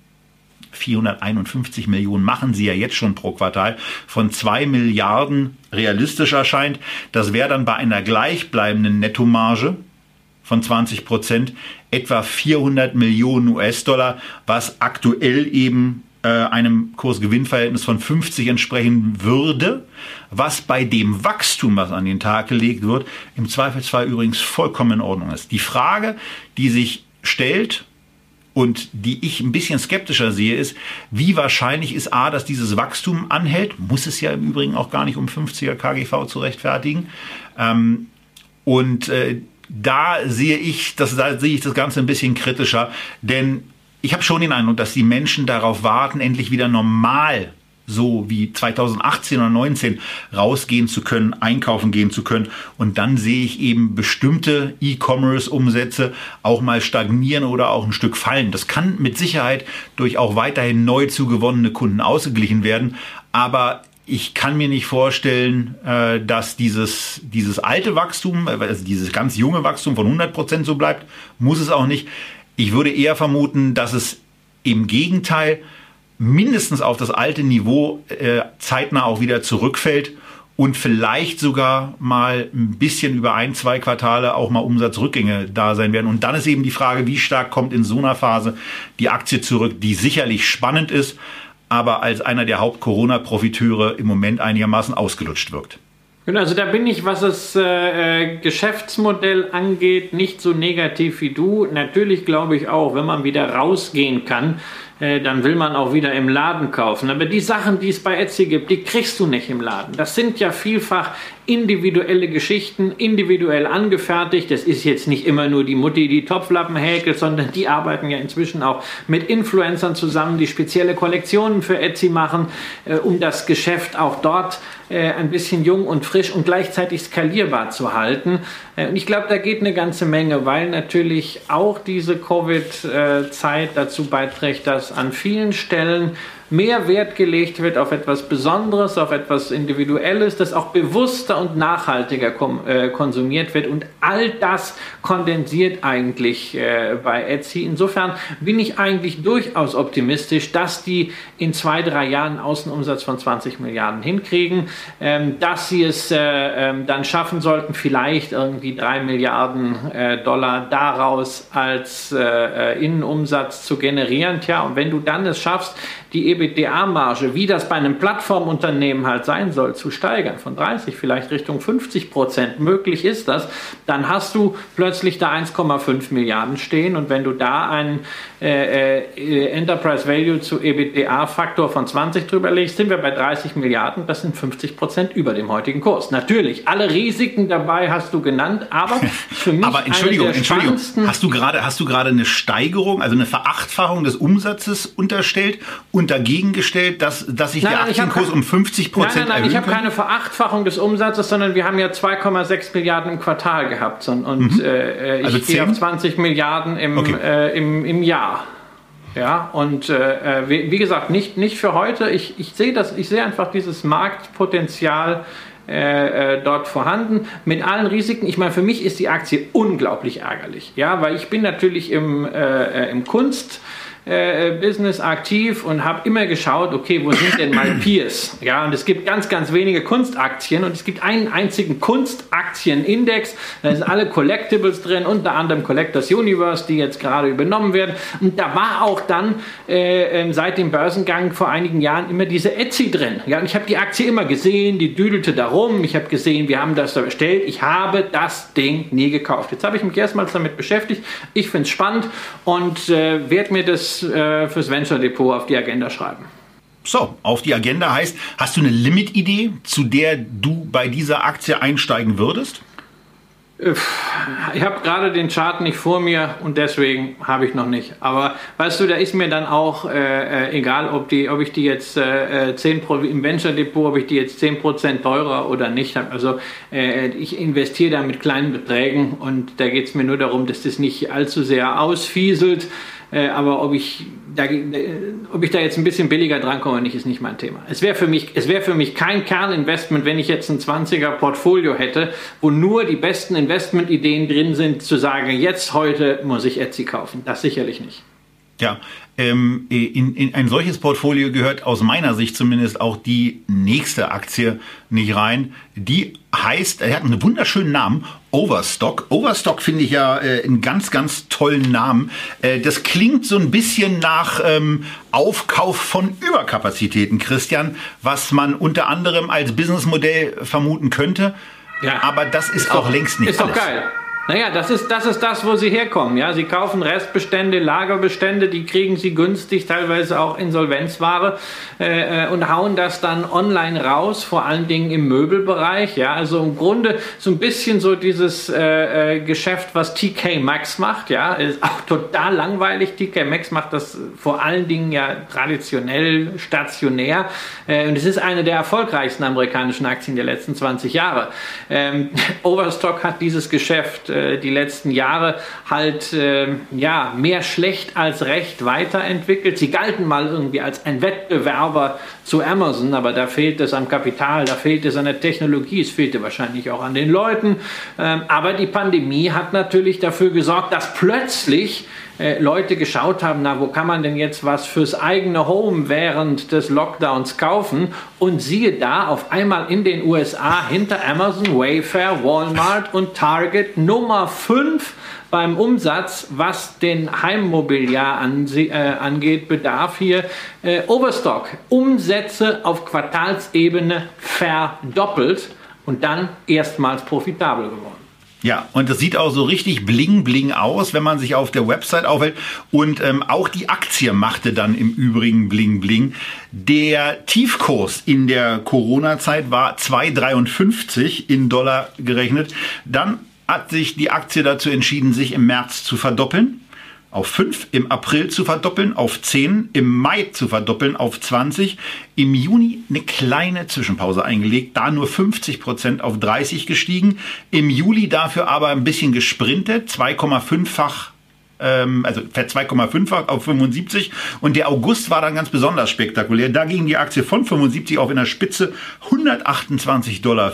451 Millionen machen sie ja jetzt schon pro Quartal, von 2 Milliarden realistisch erscheint. Das wäre dann bei einer gleichbleibenden Nettomarge von 20 Prozent etwa 400 Millionen US-Dollar, was aktuell eben äh, einem Kursgewinnverhältnis von 50 entsprechen würde, was bei dem Wachstum, was an den Tag gelegt wird, im Zweifelsfall übrigens vollkommen in Ordnung ist. Die Frage, die sich stellt, und die ich ein bisschen skeptischer sehe, ist, wie wahrscheinlich ist A, dass dieses Wachstum anhält, muss es ja im Übrigen auch gar nicht um 50er KGV zu rechtfertigen. Ähm, und äh, da sehe ich, das, da sehe ich das Ganze ein bisschen kritischer, denn ich habe schon den Eindruck, dass die Menschen darauf warten, endlich wieder normal so wie 2018 oder 2019 rausgehen zu können, einkaufen gehen zu können. Und dann sehe ich eben bestimmte E-Commerce-Umsätze auch mal stagnieren oder auch ein Stück fallen. Das kann mit Sicherheit durch auch weiterhin neu zugewonnene Kunden ausgeglichen werden. Aber ich kann mir nicht vorstellen, äh, dass dieses, dieses alte Wachstum, also dieses ganz junge Wachstum von 100 Prozent so bleibt. Muss es auch nicht. Ich würde eher vermuten, dass es im Gegenteil mindestens auf das alte Niveau äh, zeitnah auch wieder zurückfällt und vielleicht sogar mal ein bisschen über ein, zwei Quartale auch mal Umsatzrückgänge da sein werden. Und dann ist eben die Frage, wie stark kommt in so einer Phase die Aktie zurück, die sicherlich spannend ist, aber als einer der Haupt-Corona-Profiteure im Moment einigermaßen ausgelutscht wirkt. Genau, also da bin ich, was das äh, Geschäftsmodell angeht, nicht so negativ wie du. Natürlich glaube ich auch, wenn man wieder rausgehen kann, äh, dann will man auch wieder im Laden kaufen. Aber die Sachen, die es bei Etsy gibt, die kriegst du nicht im Laden. Das sind ja vielfach individuelle Geschichten, individuell angefertigt. Das ist jetzt nicht immer nur die Mutti, die Topflappen häkelt, sondern die arbeiten ja inzwischen auch mit Influencern zusammen, die spezielle Kollektionen für Etsy machen, äh, um das Geschäft auch dort äh, ein bisschen jung und frisch und gleichzeitig skalierbar zu halten. Äh, und ich glaube, da geht eine ganze Menge, weil natürlich auch diese Covid-Zeit dazu beiträgt, dass an vielen Stellen mehr Wert gelegt wird auf etwas Besonderes, auf etwas Individuelles, das auch bewusster und nachhaltiger äh, konsumiert wird. Und all das kondensiert eigentlich äh, bei Etsy. Insofern bin ich eigentlich durchaus optimistisch, dass die in zwei, drei Jahren Außenumsatz von 20 Milliarden hinkriegen, ähm, dass sie es äh, ähm, dann schaffen sollten, vielleicht irgendwie drei Milliarden Dollar daraus als Innenumsatz zu generieren. Tja, und wenn du dann es schaffst, die EBITDA-Marge, wie das bei einem Plattformunternehmen halt sein soll, zu steigern, von 30 vielleicht Richtung 50 Prozent, möglich ist das, dann hast du plötzlich da 1,5 Milliarden stehen. Und wenn du da einen äh, äh, Enterprise Value zu EBITDA-Faktor von 20 drüber legst, sind wir bei 30 Milliarden, das sind 50 Prozent über dem heutigen Kurs. Natürlich, alle Risiken dabei hast du genannt, aber für mich [LAUGHS] aber Entschuldigung, Entschuldigung, hast du gerade hast du gerade eine Steigerung, also eine Verachtfachung des Umsatzes unterstellt? Und und dagegen gestellt, dass, dass sich nein, der Aktienkurs um 50 Prozent Nein, nein, nein, ich habe keine Verachtfachung des Umsatzes, sondern wir haben ja 2,6 Milliarden im Quartal gehabt und, und mhm. äh, ich also gehe auf 20 Milliarden im, okay. äh, im, im Jahr. Ja, und äh, wie, wie, gesagt, nicht, nicht für heute. Ich, ich sehe das, ich sehe einfach dieses Marktpotenzial äh, äh, dort vorhanden, mit allen Risiken. Ich meine, für mich ist die Aktie unglaublich ärgerlich, ja, weil ich bin natürlich im, äh, äh im Kunst äh, Business aktiv und habe immer geschaut, okay, wo sind denn meine Peers? Ja, und es gibt ganz, ganz wenige Kunstaktien und es gibt einen einzigen Kunstaktienindex. Da sind alle Collectibles drin, unter anderem Collectors Universe, die jetzt gerade übernommen werden. Und da war auch dann äh, ähm, seit dem Börsengang vor einigen Jahren immer diese Etsy drin. Ja, und ich habe die Aktie immer gesehen, die düdelte darum. Ich habe gesehen, wir haben das da bestellt. Ich habe das Ding nie gekauft. Jetzt habe ich mich erstmals damit beschäftigt. Ich finde es spannend und äh, werde mir das äh, fürs Venture Depot auf die Agenda schreiben. So, auf die Agenda heißt, hast du eine Limit-Idee, zu der du bei dieser Aktie einsteigen würdest? Ich habe gerade den Chart nicht vor mir und deswegen habe ich noch nicht. Aber weißt du, da ist mir dann auch äh, äh egal, ob, die, ob ich die jetzt äh, 10 äh, im Venture Depot, ob ich die jetzt 10% teurer oder nicht habe. Also äh, ich investiere da mit kleinen Beträgen und da geht es mir nur darum, dass das nicht allzu sehr ausfieselt. Äh, aber ob ich, da, ob ich da jetzt ein bisschen billiger drankomme oder nicht, ist nicht mein Thema. Es wäre für, wär für mich kein Kerninvestment, wenn ich jetzt ein 20er Portfolio hätte, wo nur die besten Investmentideen drin sind, zu sagen, jetzt heute muss ich Etsy kaufen. Das sicherlich nicht. Ja, ähm, in, in ein solches Portfolio gehört aus meiner Sicht zumindest auch die nächste Aktie nicht rein. Die heißt, er hat einen wunderschönen Namen, Overstock. Overstock finde ich ja äh, einen ganz, ganz tollen Namen. Äh, das klingt so ein bisschen nach ähm, Aufkauf von Überkapazitäten, Christian, was man unter anderem als Businessmodell vermuten könnte. Ja. Aber das ist, ist auch doch, längst nicht Ist alles. doch geil. Naja, das ist, das ist das, wo sie herkommen. Ja? Sie kaufen Restbestände, Lagerbestände, die kriegen sie günstig, teilweise auch Insolvenzware äh, äh, und hauen das dann online raus, vor allen Dingen im Möbelbereich. Ja? Also im Grunde so ein bisschen so dieses äh, äh Geschäft, was TK Maxx macht. Ja? Ist auch total langweilig. TK Maxx macht das vor allen Dingen ja traditionell stationär äh, und es ist eine der erfolgreichsten amerikanischen Aktien der letzten 20 Jahre. Ähm, [LAUGHS] Overstock hat dieses Geschäft äh, die letzten Jahre halt äh, ja, mehr schlecht als recht weiterentwickelt. Sie galten mal irgendwie als ein Wettbewerber zu Amazon, aber da fehlt es am Kapital, da fehlt es an der Technologie, es fehlte wahrscheinlich auch an den Leuten. Ähm, aber die Pandemie hat natürlich dafür gesorgt, dass plötzlich äh, Leute geschaut haben, na, wo kann man denn jetzt was fürs eigene Home während des Lockdowns kaufen? Und siehe da, auf einmal in den USA hinter Amazon, Wayfair, Walmart und Target Nummer 5 beim Umsatz, was den Heimmobiliar an, äh, angeht, bedarf hier äh, Overstock. Umsätze auf Quartalsebene verdoppelt und dann erstmals profitabel geworden. Ja, und das sieht auch so richtig bling bling aus, wenn man sich auf der Website aufhält. Und ähm, auch die Aktie machte dann im Übrigen bling bling. Der Tiefkurs in der Corona-Zeit war 2,53 in Dollar gerechnet. Dann hat sich die Aktie dazu entschieden, sich im März zu verdoppeln auf 5, im April zu verdoppeln auf 10, im Mai zu verdoppeln auf 20, im Juni eine kleine Zwischenpause eingelegt, da nur 50 Prozent auf 30 gestiegen, im Juli dafür aber ein bisschen gesprintet, 2,5-fach ähm, also 2,5 auf 75 und der August war dann ganz besonders spektakulär. Da ging die Aktie von 75 auf in der Spitze 128,50 Dollar,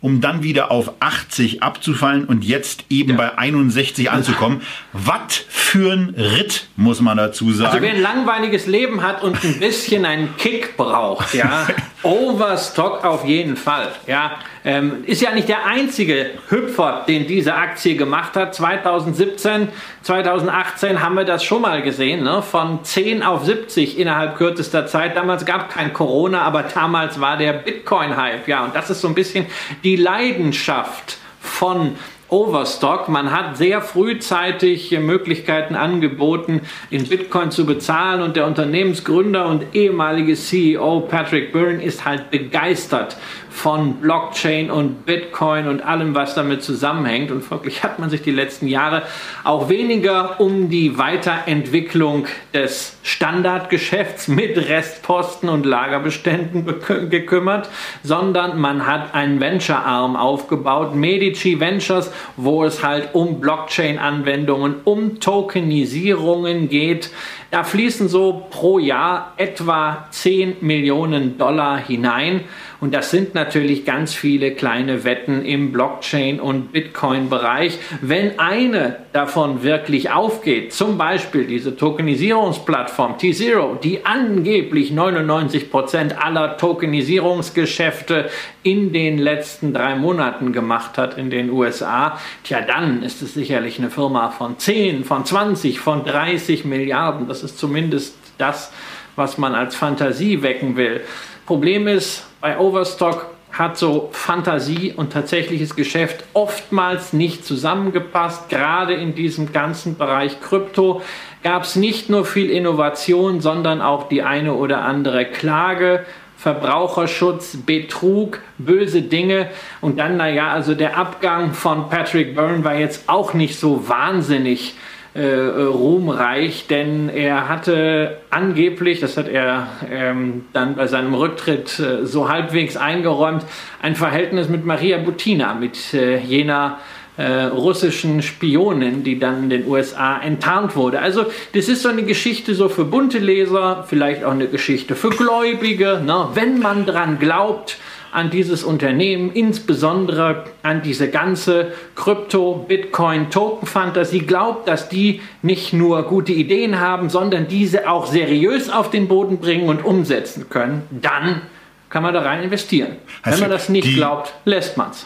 um dann wieder auf 80 abzufallen und jetzt eben ja. bei 61 anzukommen. Was für ein Ritt, muss man dazu sagen. Also wer ein langweiliges Leben hat und ein bisschen einen Kick braucht, ja, [LAUGHS] Overstock auf jeden Fall. Ja, ähm, ist ja nicht der einzige Hüpfer, den diese Aktie gemacht hat. 2017, 2018 haben wir das schon mal gesehen, ne? von 10 auf 70 innerhalb kürzester Zeit. Damals gab es kein Corona, aber damals war der Bitcoin-Hype. Ja, und das ist so ein bisschen die Leidenschaft von Overstock. Man hat sehr frühzeitig Möglichkeiten angeboten, in Bitcoin zu bezahlen und der Unternehmensgründer und ehemalige CEO Patrick Byrne ist halt begeistert von Blockchain und Bitcoin und allem, was damit zusammenhängt. Und folglich hat man sich die letzten Jahre auch weniger um die Weiterentwicklung des Standardgeschäfts mit Restposten und Lagerbeständen gekümmert, sondern man hat einen Venture-Arm aufgebaut, Medici Ventures, wo es halt um Blockchain-Anwendungen, um Tokenisierungen geht. Da fließen so pro Jahr etwa 10 Millionen Dollar hinein. Und das sind natürlich ganz viele kleine Wetten im Blockchain- und Bitcoin-Bereich. Wenn eine davon wirklich aufgeht, zum Beispiel diese Tokenisierungsplattform T-Zero, die angeblich 99 Prozent aller Tokenisierungsgeschäfte in den letzten drei Monaten gemacht hat in den USA, tja, dann ist es sicherlich eine Firma von 10, von 20, von 30 Milliarden. Das ist zumindest das, was man als Fantasie wecken will. Problem ist, bei Overstock hat so Fantasie und tatsächliches Geschäft oftmals nicht zusammengepasst, gerade in diesem ganzen Bereich Krypto. gab es nicht nur viel Innovation, sondern auch die eine oder andere Klage. Verbraucherschutz, Betrug, böse Dinge. Und dann, naja, also der Abgang von Patrick Byrne war jetzt auch nicht so wahnsinnig äh, ruhmreich, denn er hatte angeblich, das hat er ähm, dann bei seinem Rücktritt äh, so halbwegs eingeräumt, ein Verhältnis mit Maria Butina, mit äh, jener äh, russischen Spionin, die dann in den USA enttarnt wurde. Also das ist so eine Geschichte so für bunte Leser, vielleicht auch eine Geschichte für Gläubige. Ne? Wenn man dran glaubt, an dieses Unternehmen, insbesondere an diese ganze Krypto, Bitcoin, Token-Fantasie, glaubt, dass die nicht nur gute Ideen haben, sondern diese auch seriös auf den Boden bringen und umsetzen können, dann kann man da rein investieren. Hast Wenn man das nicht glaubt, lässt man es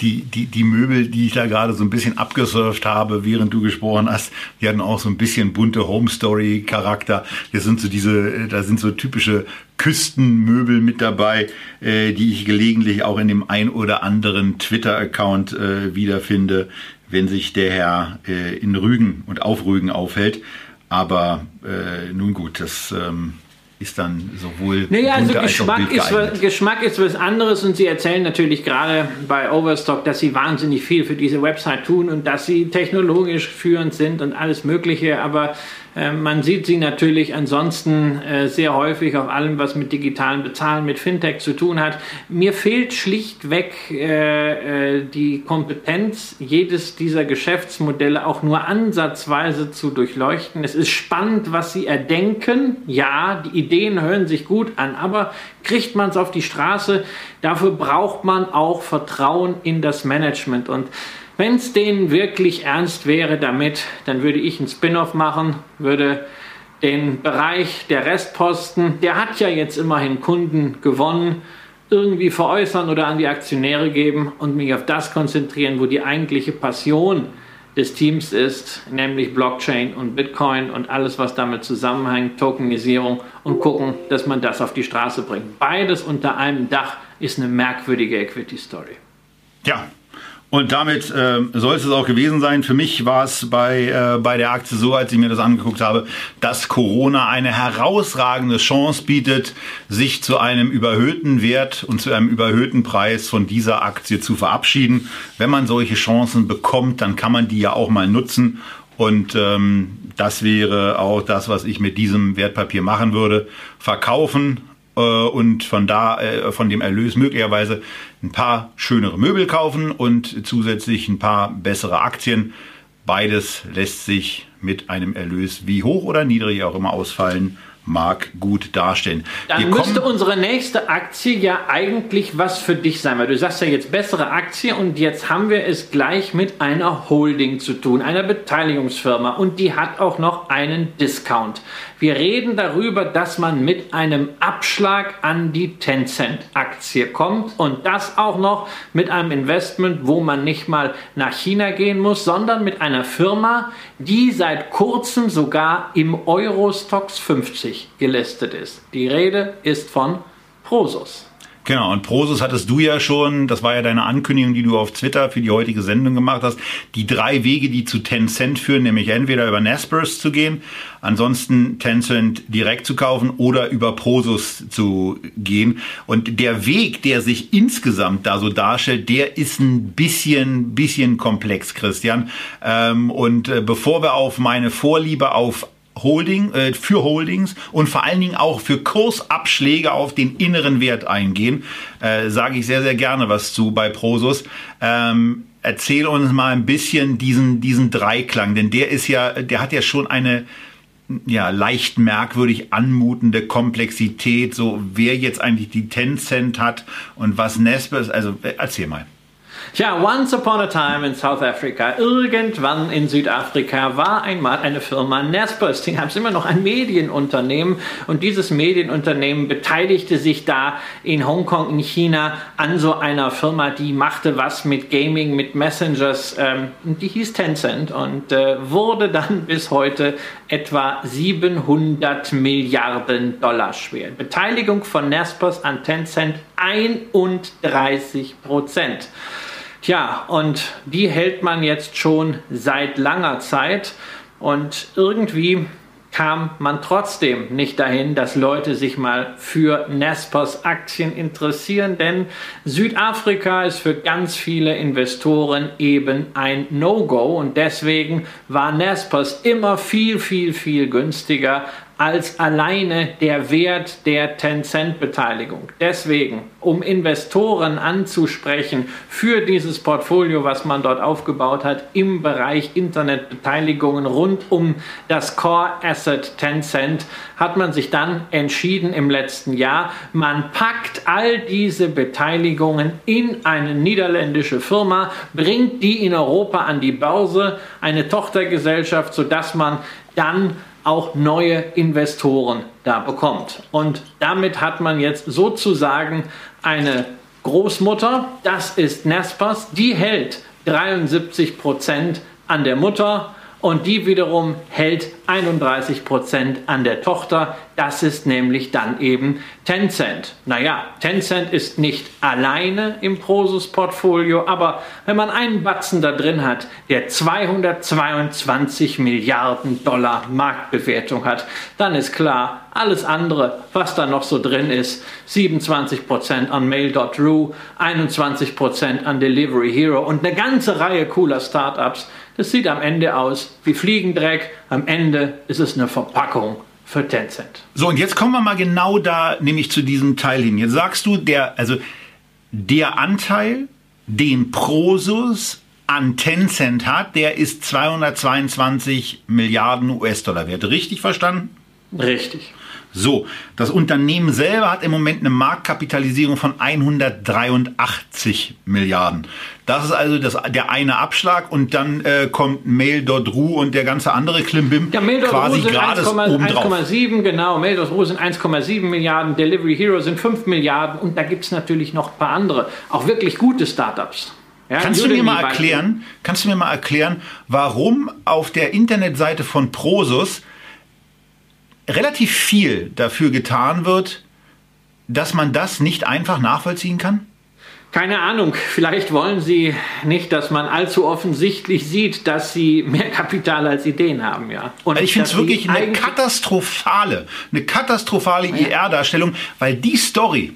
die, die, die Möbel, die ich da gerade so ein bisschen abgesurft habe, während du gesprochen hast, die hatten auch so ein bisschen bunte Home Story Charakter. Das sind so diese, da sind so typische Küstenmöbel mit dabei, äh, die ich gelegentlich auch in dem ein oder anderen Twitter-Account äh, wiederfinde, wenn sich der Herr äh, in Rügen und auf Rügen aufhält. Aber äh, nun gut, das ähm, ist dann sowohl. Naja, also Geschmack ist, was, Geschmack ist was anderes und Sie erzählen natürlich gerade bei Overstock, dass Sie wahnsinnig viel für diese Website tun und dass Sie technologisch führend sind und alles Mögliche, aber man sieht sie natürlich ansonsten äh, sehr häufig auf allem, was mit digitalen Bezahlen, mit Fintech zu tun hat. Mir fehlt schlichtweg äh, äh, die Kompetenz, jedes dieser Geschäftsmodelle auch nur ansatzweise zu durchleuchten. Es ist spannend, was sie erdenken. Ja, die Ideen hören sich gut an, aber kriegt man es auf die Straße? Dafür braucht man auch Vertrauen in das Management und wenn es denen wirklich ernst wäre damit, dann würde ich einen Spin-off machen, würde den Bereich der Restposten, der hat ja jetzt immerhin Kunden gewonnen, irgendwie veräußern oder an die Aktionäre geben und mich auf das konzentrieren, wo die eigentliche Passion des Teams ist, nämlich Blockchain und Bitcoin und alles, was damit zusammenhängt, Tokenisierung und gucken, dass man das auf die Straße bringt. Beides unter einem Dach ist eine merkwürdige Equity-Story. Ja, und damit äh, soll es auch gewesen sein. Für mich war es bei, äh, bei der Aktie so, als ich mir das angeguckt habe, dass Corona eine herausragende Chance bietet, sich zu einem überhöhten Wert und zu einem überhöhten Preis von dieser Aktie zu verabschieden. Wenn man solche Chancen bekommt, dann kann man die ja auch mal nutzen. Und ähm, das wäre auch das, was ich mit diesem Wertpapier machen würde. Verkaufen, und von da, äh, von dem Erlös möglicherweise ein paar schönere Möbel kaufen und zusätzlich ein paar bessere Aktien. Beides lässt sich mit einem Erlös, wie hoch oder niedrig auch immer ausfallen, mag gut darstellen. Dann müsste unsere nächste Aktie ja eigentlich was für dich sein, weil du sagst ja jetzt bessere Aktie und jetzt haben wir es gleich mit einer Holding zu tun, einer Beteiligungsfirma und die hat auch noch einen Discount. Wir reden darüber, dass man mit einem Abschlag an die Tencent-Aktie kommt und das auch noch mit einem Investment, wo man nicht mal nach China gehen muss, sondern mit einer Firma, die seit kurzem sogar im Eurostox 50 gelistet ist. Die Rede ist von Prosus. Genau, und Prosus hattest du ja schon, das war ja deine Ankündigung, die du auf Twitter für die heutige Sendung gemacht hast, die drei Wege, die zu Tencent führen, nämlich entweder über Naspers zu gehen, ansonsten Tencent direkt zu kaufen oder über Prosus zu gehen. Und der Weg, der sich insgesamt da so darstellt, der ist ein bisschen, bisschen komplex, Christian. Ähm, und äh, bevor wir auf meine Vorliebe auf Holding, äh, für Holdings und vor allen Dingen auch für Kursabschläge auf den inneren Wert eingehen, äh, sage ich sehr, sehr gerne was zu bei Prosus. Ähm, erzähl uns mal ein bisschen diesen, diesen Dreiklang, denn der ist ja, der hat ja schon eine ja, leicht merkwürdig anmutende Komplexität, so wer jetzt eigentlich die Tencent hat und was Nespers, also äh, erzähl mal. Tja, once upon a time in South Africa, irgendwann in Südafrika war einmal eine Firma Naspers, die haben immer noch ein Medienunternehmen und dieses Medienunternehmen beteiligte sich da in Hongkong, in China an so einer Firma, die machte was mit Gaming, mit Messengers, ähm, die hieß Tencent und äh, wurde dann bis heute etwa 700 Milliarden Dollar schwer. Beteiligung von Naspers an Tencent 31 Prozent. Tja, und die hält man jetzt schon seit langer Zeit. Und irgendwie kam man trotzdem nicht dahin, dass Leute sich mal für Nespers Aktien interessieren, denn Südafrika ist für ganz viele Investoren eben ein No-Go und deswegen war Nespers immer viel, viel, viel günstiger als alleine der Wert der Tencent-Beteiligung. Deswegen, um Investoren anzusprechen für dieses Portfolio, was man dort aufgebaut hat im Bereich Internetbeteiligungen rund um das Core Asset Tencent, hat man sich dann entschieden im letzten Jahr, man packt all diese Beteiligungen in eine niederländische Firma, bringt die in Europa an die Börse, eine Tochtergesellschaft, sodass man dann auch neue Investoren da bekommt. Und damit hat man jetzt sozusagen eine Großmutter, das ist Nespers, die hält 73 Prozent an der Mutter und die wiederum hält 31 Prozent an der Tochter. Das ist nämlich dann eben Tencent. Naja, Tencent ist nicht alleine im Prosus-Portfolio, aber wenn man einen Batzen da drin hat, der 222 Milliarden Dollar Marktbewertung hat, dann ist klar, alles andere, was da noch so drin ist, 27 Prozent an Mail.ru, 21 Prozent an Delivery Hero und eine ganze Reihe cooler Startups, das sieht am Ende aus wie Fliegendreck. Am Ende ist es eine Verpackung für Tencent. So, und jetzt kommen wir mal genau da, nämlich zu diesem Teil hin. Jetzt sagst du, der, also der Anteil, den Prosus an Tencent hat, der ist 222 Milliarden US-Dollar wert. Richtig verstanden? Richtig. So, das Unternehmen selber hat im Moment eine Marktkapitalisierung von 183 Milliarden. Das ist also das, der eine Abschlag und dann äh, kommt Mail.ru und der ganze andere Klimbim ja, quasi gerade oben 1,7, genau. Mail.ru sind 1,7 Milliarden, Delivery Hero sind 5 Milliarden und da gibt es natürlich noch ein paar andere, auch wirklich gute Startups. Ja, kannst du mir mal erklären, kannst du mir mal erklären, warum auf der Internetseite von Prosus relativ viel dafür getan wird, dass man das nicht einfach nachvollziehen kann? Keine Ahnung, vielleicht wollen Sie nicht, dass man allzu offensichtlich sieht, dass Sie mehr Kapital als Ideen haben, ja. Und ich finde es wirklich eine katastrophale, eine katastrophale ja. IR-Darstellung, weil die Story,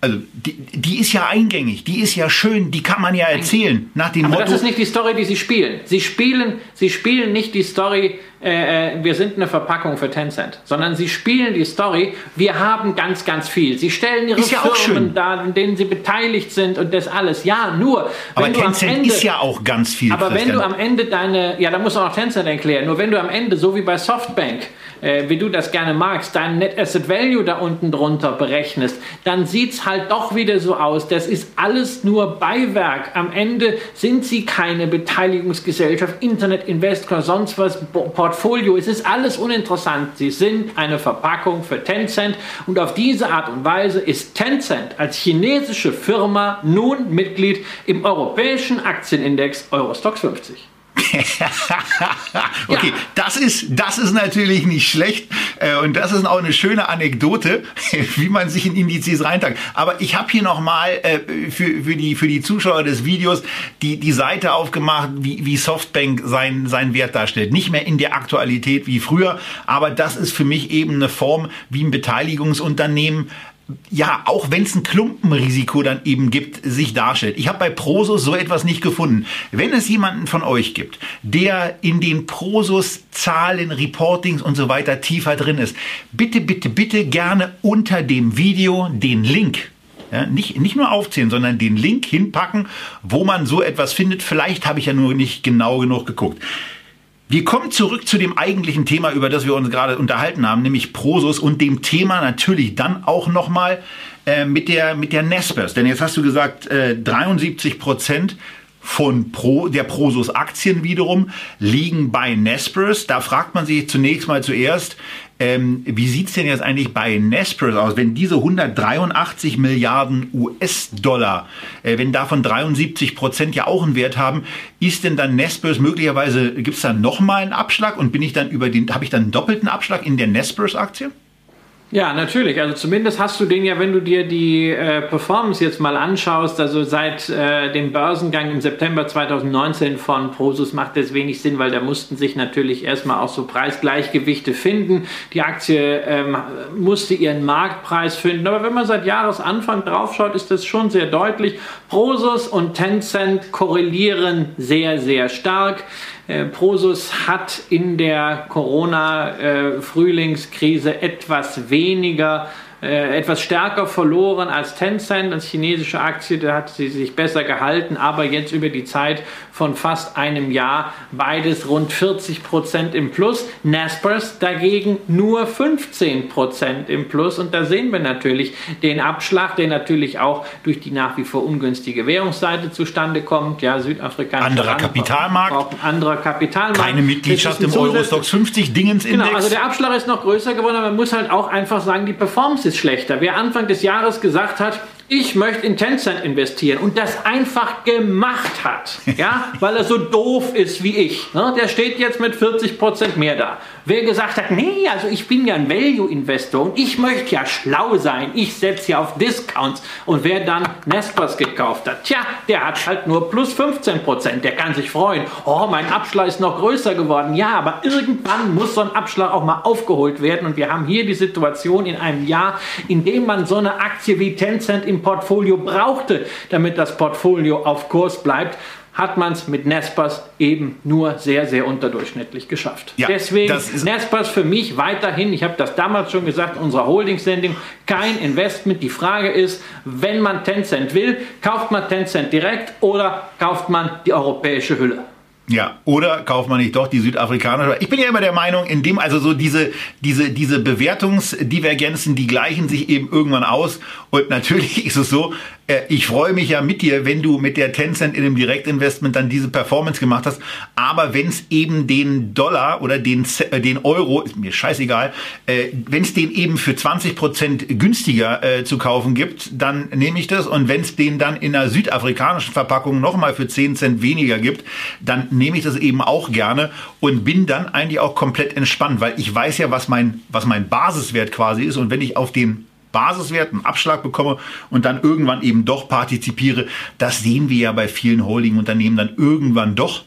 also die, die ist ja eingängig, die ist ja schön, die kann man ja erzählen. Nach dem Aber Motto, das ist nicht die Story, die sie spielen. Sie spielen, sie spielen nicht die Story, äh, äh, wir sind eine Verpackung für Tencent, sondern sie spielen die Story, wir haben ganz, ganz viel. Sie stellen ihre ja Firmen dar, in denen sie beteiligt sind und das alles. Ja, nur. Aber Tencent Ende, ist ja auch ganz viel. Aber wenn du am Ende deine, ja, da muss auch Tencent erklären, nur wenn du am Ende, so wie bei Softbank, äh, wie du das gerne magst, dein Net Asset Value da unten drunter berechnest, dann sieht es halt doch wieder so aus. Das ist alles nur Beiwerk. Am Ende sind sie keine Beteiligungsgesellschaft, Internet Investor, sonst was, Port Portfolio. Es ist alles uninteressant. Sie sind eine Verpackung für Tencent und auf diese Art und Weise ist Tencent als chinesische Firma nun Mitglied im europäischen Aktienindex Eurostox 50. [LAUGHS] okay, ja. das ist das ist natürlich nicht schlecht äh, und das ist auch eine schöne Anekdote, [LAUGHS] wie man sich in Indizes reintagt. Aber ich habe hier noch mal äh, für, für die für die Zuschauer des Videos die die Seite aufgemacht, wie, wie Softbank sein seinen Wert darstellt. Nicht mehr in der Aktualität wie früher, aber das ist für mich eben eine Form, wie ein Beteiligungsunternehmen ja, auch wenn es ein Klumpenrisiko dann eben gibt, sich darstellt. Ich habe bei Prosus so etwas nicht gefunden. Wenn es jemanden von euch gibt, der in den Prosus Zahlen, Reportings und so weiter tiefer drin ist, bitte, bitte, bitte gerne unter dem Video den Link ja, nicht, nicht nur aufzählen, sondern den Link hinpacken, wo man so etwas findet. Vielleicht habe ich ja nur nicht genau genug geguckt. Wir kommen zurück zu dem eigentlichen Thema, über das wir uns gerade unterhalten haben, nämlich Prosus und dem Thema natürlich dann auch nochmal äh, mit der, mit der Nespers. Denn jetzt hast du gesagt, äh, 73 Prozent von Pro, der Prosus Aktien wiederum liegen bei Nespers. Da fragt man sich zunächst mal zuerst, ähm, wie sieht's denn jetzt eigentlich bei Nespers aus, wenn diese 183 Milliarden US-Dollar, äh, wenn davon 73 Prozent ja auch einen Wert haben, ist denn dann Nespers möglicherweise, gibt's da nochmal einen Abschlag und bin ich dann über den, habe ich dann einen doppelten Abschlag in der Nespers-Aktie? Ja, natürlich. Also zumindest hast du den ja, wenn du dir die äh, Performance jetzt mal anschaust, also seit äh, dem Börsengang im September 2019 von Prosus macht das wenig Sinn, weil da mussten sich natürlich erstmal auch so Preisgleichgewichte finden. Die Aktie ähm, musste ihren Marktpreis finden. Aber wenn man seit Jahresanfang draufschaut, ist das schon sehr deutlich. Prosus und Tencent korrelieren sehr, sehr stark. Äh, Prosus hat in der Corona-Frühlingskrise äh, etwas weniger äh, etwas stärker verloren als Tencent, als chinesische Aktie, da hat sie sich besser gehalten, aber jetzt über die Zeit von fast einem Jahr beides rund 40 Prozent im Plus. Naspers dagegen nur 15 Prozent im Plus und da sehen wir natürlich den Abschlag, der natürlich auch durch die nach wie vor ungünstige Währungsseite zustande kommt. Ja, Südafrika. Anderer Kapitalmarkt. Anderer Kapitalmarkt. Keine Mitgliedschaft im Eurostox 50 Dingensindex. Genau, also der Abschlag ist noch größer geworden, aber man muss halt auch einfach sagen, die Performance schlechter. Wer Anfang des Jahres gesagt hat, ich möchte in Tencent investieren und das einfach gemacht hat, ja, [LAUGHS] weil er so doof ist wie ich, ne, der steht jetzt mit 40% mehr da. Wer gesagt hat, nee, also ich bin ja ein Value-Investor und ich möchte ja schlau sein, ich setze ja auf Discounts und wer dann Nespers gekauft hat, tja, der hat halt nur plus 15%, der kann sich freuen, oh, mein Abschlag ist noch größer geworden, ja, aber irgendwann muss so ein Abschlag auch mal aufgeholt werden und wir haben hier die Situation in einem Jahr, in dem man so eine Aktie wie Tencent im Portfolio brauchte, damit das Portfolio auf Kurs bleibt, hat man es mit Nespers eben nur sehr, sehr unterdurchschnittlich geschafft. Ja, Deswegen Nespers für mich weiterhin, ich habe das damals schon gesagt, unsere Holding-Sending, kein Investment. Die Frage ist, wenn man Tencent will, kauft man Tencent direkt oder kauft man die europäische Hülle? Ja, oder kauft man nicht doch die südafrikanische? Ich bin ja immer der Meinung, in dem, also so diese, diese, diese Bewertungsdivergenzen, die gleichen sich eben irgendwann aus. Und natürlich [LAUGHS] ist es so, ich freue mich ja mit dir, wenn du mit der Tencent in dem Direktinvestment dann diese Performance gemacht hast. Aber wenn es eben den Dollar oder den, äh, den Euro, ist mir scheißegal, äh, wenn es den eben für 20 Prozent günstiger äh, zu kaufen gibt, dann nehme ich das. Und wenn es den dann in einer südafrikanischen Verpackung nochmal für 10 Cent weniger gibt, dann nehme ich das eben auch gerne und bin dann eigentlich auch komplett entspannt, weil ich weiß ja, was mein, was mein Basiswert quasi ist. Und wenn ich auf den Basiswert, einen Abschlag bekomme und dann irgendwann eben doch partizipiere. Das sehen wir ja bei vielen Holding-Unternehmen dann irgendwann doch.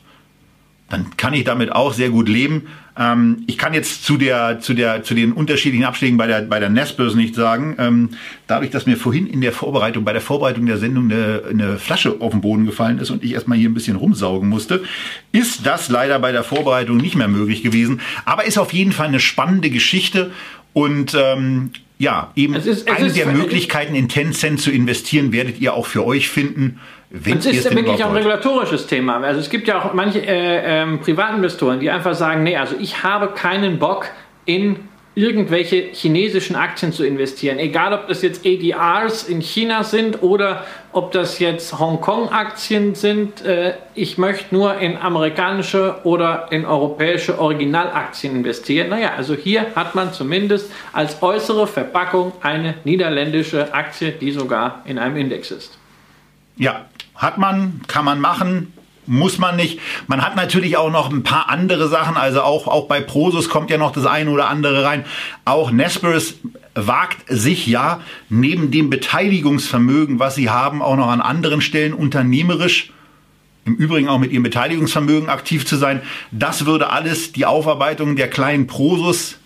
Dann kann ich damit auch sehr gut leben. Ähm, ich kann jetzt zu der, zu der, zu den unterschiedlichen Abschlägen bei der, bei der Nespers nicht sagen. Ähm, dadurch, dass mir vorhin in der Vorbereitung, bei der Vorbereitung der Sendung eine, eine Flasche auf den Boden gefallen ist und ich erstmal hier ein bisschen rumsaugen musste, ist das leider bei der Vorbereitung nicht mehr möglich gewesen. Aber ist auf jeden Fall eine spannende Geschichte und ähm, ja, eben es ist, es eine ist, der Möglichkeiten in Tencent zu investieren, werdet ihr auch für euch finden. Wenn es ist wirklich auch ein regulatorisches Thema. Also es gibt ja auch manche äh, ähm, Privatinvestoren, die einfach sagen, nee, also ich habe keinen Bock in irgendwelche chinesischen Aktien zu investieren. Egal, ob das jetzt ADRs in China sind oder ob das jetzt Hongkong-Aktien sind. Äh, ich möchte nur in amerikanische oder in europäische Originalaktien investieren. Naja, also hier hat man zumindest als äußere Verpackung eine niederländische Aktie, die sogar in einem Index ist. Ja, hat man, kann man machen muss man nicht. Man hat natürlich auch noch ein paar andere Sachen, also auch, auch bei Prosus kommt ja noch das eine oder andere rein. Auch Nespers wagt sich ja neben dem Beteiligungsvermögen, was sie haben, auch noch an anderen Stellen unternehmerisch im Übrigen auch mit ihrem Beteiligungsvermögen aktiv zu sein. Das würde alles die Aufarbeitung der kleinen Prosus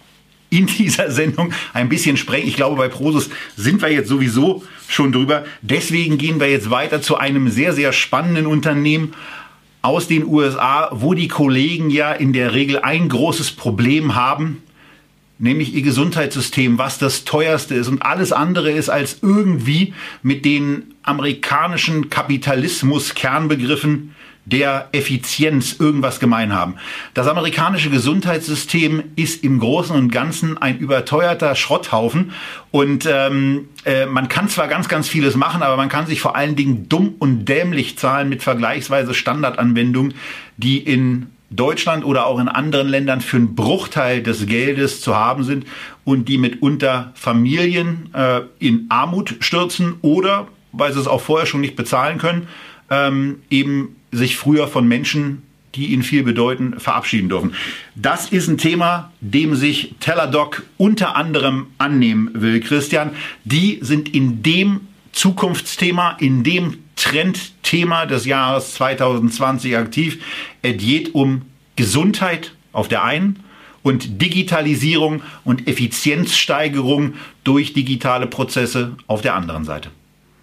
in dieser Sendung ein bisschen sprengen. Ich glaube, bei Prosus sind wir jetzt sowieso schon drüber. Deswegen gehen wir jetzt weiter zu einem sehr, sehr spannenden Unternehmen, aus den USA, wo die Kollegen ja in der Regel ein großes Problem haben, nämlich ihr Gesundheitssystem, was das teuerste ist. Und alles andere ist als irgendwie mit den amerikanischen Kapitalismus-Kernbegriffen der Effizienz irgendwas gemein haben. Das amerikanische Gesundheitssystem ist im Großen und Ganzen ein überteuerter Schrotthaufen und ähm, äh, man kann zwar ganz, ganz vieles machen, aber man kann sich vor allen Dingen dumm und dämlich zahlen mit vergleichsweise Standardanwendungen, die in Deutschland oder auch in anderen Ländern für einen Bruchteil des Geldes zu haben sind und die mitunter Familien äh, in Armut stürzen oder, weil sie es auch vorher schon nicht bezahlen können, ähm, eben sich früher von Menschen die ihnen viel bedeuten, verabschieden dürfen. Das ist ein Thema, dem sich Teladoc unter anderem annehmen will, Christian. Die sind in dem Zukunftsthema, in dem Trendthema des Jahres 2020 aktiv. Es geht um Gesundheit auf der einen und Digitalisierung und Effizienzsteigerung durch digitale Prozesse auf der anderen Seite.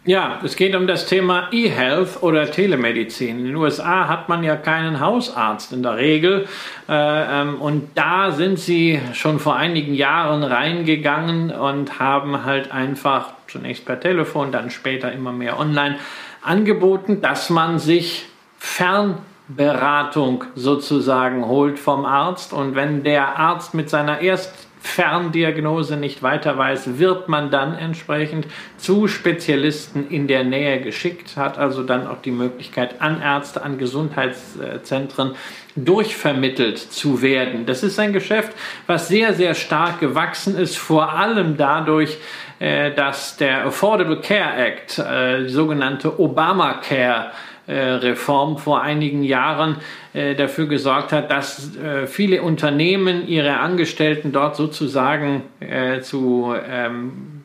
Ja, es geht um das Thema E-Health oder Telemedizin. In den USA hat man ja keinen Hausarzt in der Regel. Äh, ähm, und da sind sie schon vor einigen Jahren reingegangen und haben halt einfach zunächst per Telefon, dann später immer mehr online angeboten, dass man sich Fernberatung sozusagen holt vom Arzt. Und wenn der Arzt mit seiner erst Ferndiagnose nicht weiter weiß, wird man dann entsprechend zu Spezialisten in der Nähe geschickt, hat also dann auch die Möglichkeit, an Ärzte, an Gesundheitszentren durchvermittelt zu werden. Das ist ein Geschäft, was sehr, sehr stark gewachsen ist, vor allem dadurch, äh, dass der Affordable Care Act, äh, die sogenannte Obamacare, äh, Reform vor einigen Jahren äh, dafür gesorgt hat, dass äh, viele Unternehmen ihre Angestellten dort sozusagen zu ähm,